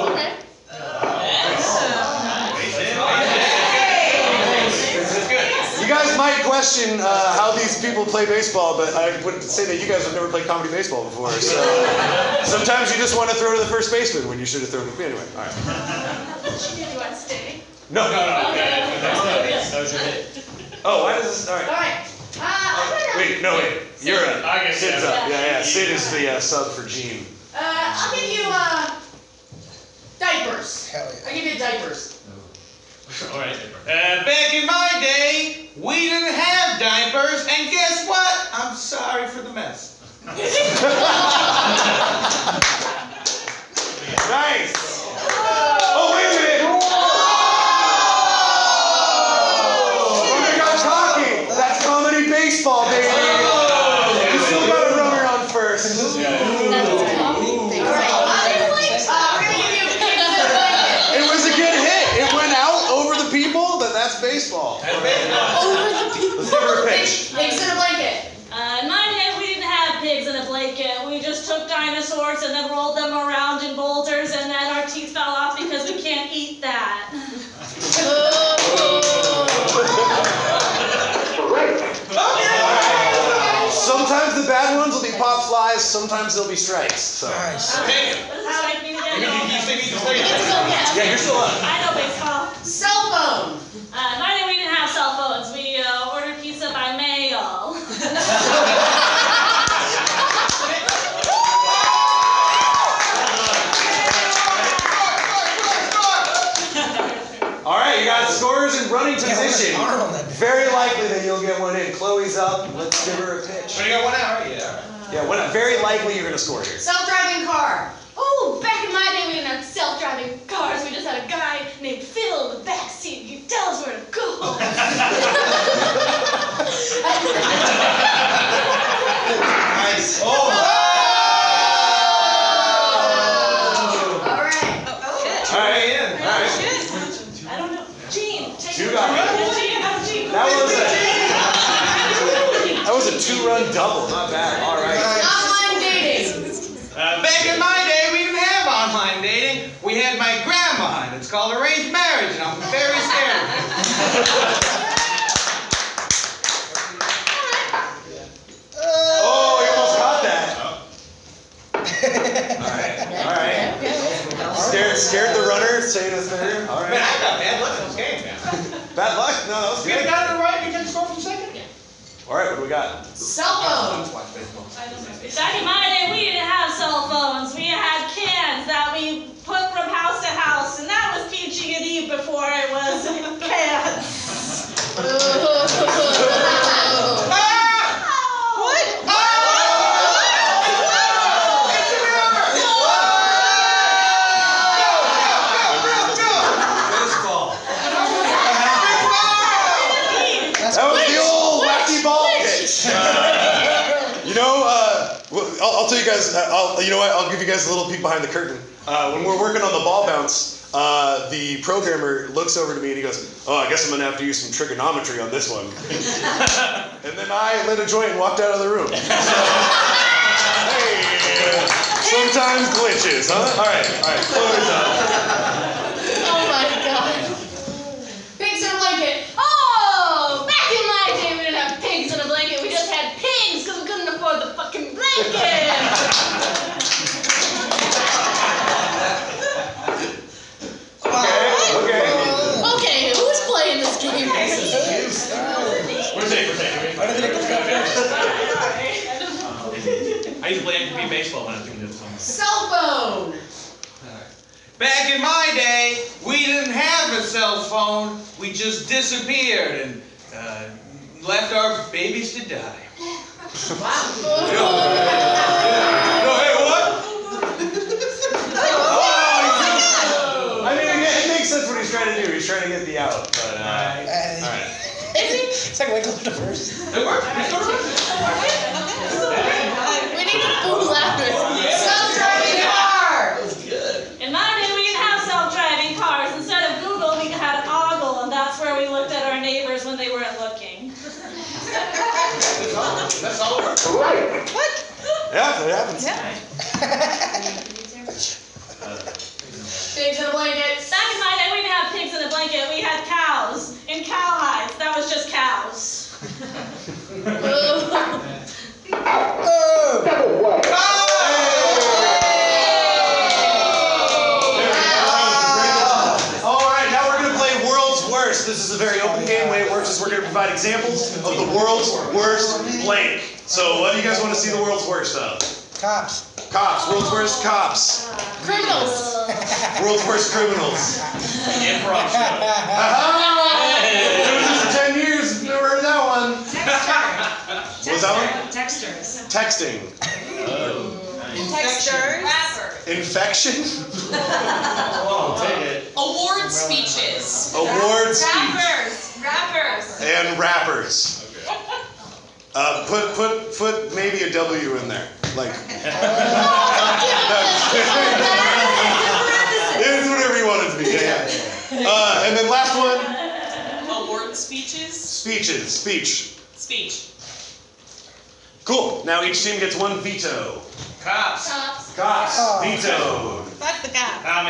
Okay. You guys might question uh, how these people play baseball, but I would say that you guys have never played comedy baseball before. So *laughs* sometimes you just want to throw to the first baseman when you should have thrown to me anyway. All right. Do you want to stay? No, no, no. Okay, that's no, that was your hit. Oh, why does this? All All right. right. Uh, I'm gonna. Wait, no, wait. You're a. I guess, Sid's yeah. up. Yeah, yeah. Sid is the uh, sub for Gene. Uh, I'll give you uh, diapers. Hell yeah. I'll give you diapers. All right. Uh, back in my day, we didn't have diapers, and guess what? I'm sorry for the mess. *laughs* Nice. Oh, wait a minute. Oh. Runner got cocky. That's comedy baseball, baby. Oh. You still got a runner on first. It was a good hit. It went out over the people, but that's baseball. Over the people. Let's give her a pitch. Pigs in a blanket. Uh, in my day, we didn't have pigs in a blanket. We just took dinosaurs and then rolled them around in boulders, and then our teeth fell off because we can't eat that. Pop flies, sometimes they'll be strikes. So. Strike me again. Yeah, you're still up. I know baseball. Cell phone. Uh, in my day, we didn't have cell phones. We uh, ordered pizza by mail. *laughs* All right, you got scorers in running position. Very likely that you'll get one in. Chloe's up. Let's give her a pitch. you got one out. Yeah. Yeah, one, very likely you're gonna score here. Self-driving car. Oh, back in my day, we didn't have self-driving cars. We just had a guy named Phil in the back seat. He'd tell us where to go. *laughs* Nice. Oh. All right. Oh, All right, in. All right. I don't know. Gene, take Two it. got it. Gene, oh, Gene. That was a that was a two-run double. Not bad. All right. Online dating. Uh, back in my day, we didn't have online dating. We had my grandma, and it's called arranged marriage, and I'm very scared of it. Oh, you almost got that. *laughs* All right. All right. Scared, scared the runner. Say it a third. All Man, right. I got bad luck in this game, man. Bad luck. No, that was If you got it right, you can score from second. All right, what do we got? Cell phone. Watch baseball. Back in my day, we didn't have cell phones. We had cans that we put from house to house, and that was PG&E before it was *laughs* cans. *laughs* Baseball. That was the old wacky ball pitch. you know, uh, well, I'll, I'll tell you guys. uh, I'll, you know what? I'll give you guys a little peek behind the curtain. Uh, when we're working on the ball bounce, uh, the programmer looks over to me and he goes, "Oh, I guess I'm gonna have to use some trigonometry on this one." *laughs* and then I lit a joint and walked out of the room. *laughs* So, hey, sometimes glitches, huh? All right, all right. Chloe's up. Oh my god. Pigs in a blanket. Oh, back in my day, we didn't have pigs in a blanket. We just had pigs because we couldn't afford the fucking blanket. Okay, okay. Okay, who's playing this game? Where's it? Where's it? I used to play MLB baseball when I was doing this. Cell phone. Back in my day, we didn't have a cell phone. We just disappeared and uh, left our babies to die. No, hey, what? I mean, it, it makes sense what he's trying to do. He's trying to get the out. But, uh, all right. *laughs* It's like Winkle the first. It worked. It's gonna work. We need to fool laughter. Self-driving. In my day, we didn't have self-driving cars. Instead of Google, we had Ogle, and that's where we looked at our neighbors when they weren't looking. That's all it works. Yeah, it happens. Pigs in a blanket. Back in my day, we didn't have pigs in a blanket. We had cows in cowhides. That was just cows. All right, now we're going to play World's Worst. This is a very open game. The way it works is we're going to provide examples of the world's worst blank. So, what do you guys want to see the world's worst of? Cops. Cops. World's worst cops. Criminals. *laughs* World's worst criminals. Improv. Aha! Doing this for 10 years. Never heard that one. What was that one? Texters. Texting. Texters. Rappers. Infection? Oh, take it. Award speeches. Award speech. Rappers. Rappers. And rappers. Uh, put put put maybe a W in there. Like *laughs* *laughs* it's whatever you want it to be. Yeah, yeah. Uh, and then last one, Award speeches. speeches. Speech. Speech. Cool. Now each team gets one veto. Cops. Cops. Cops. Veto. Fuck the cops. How many?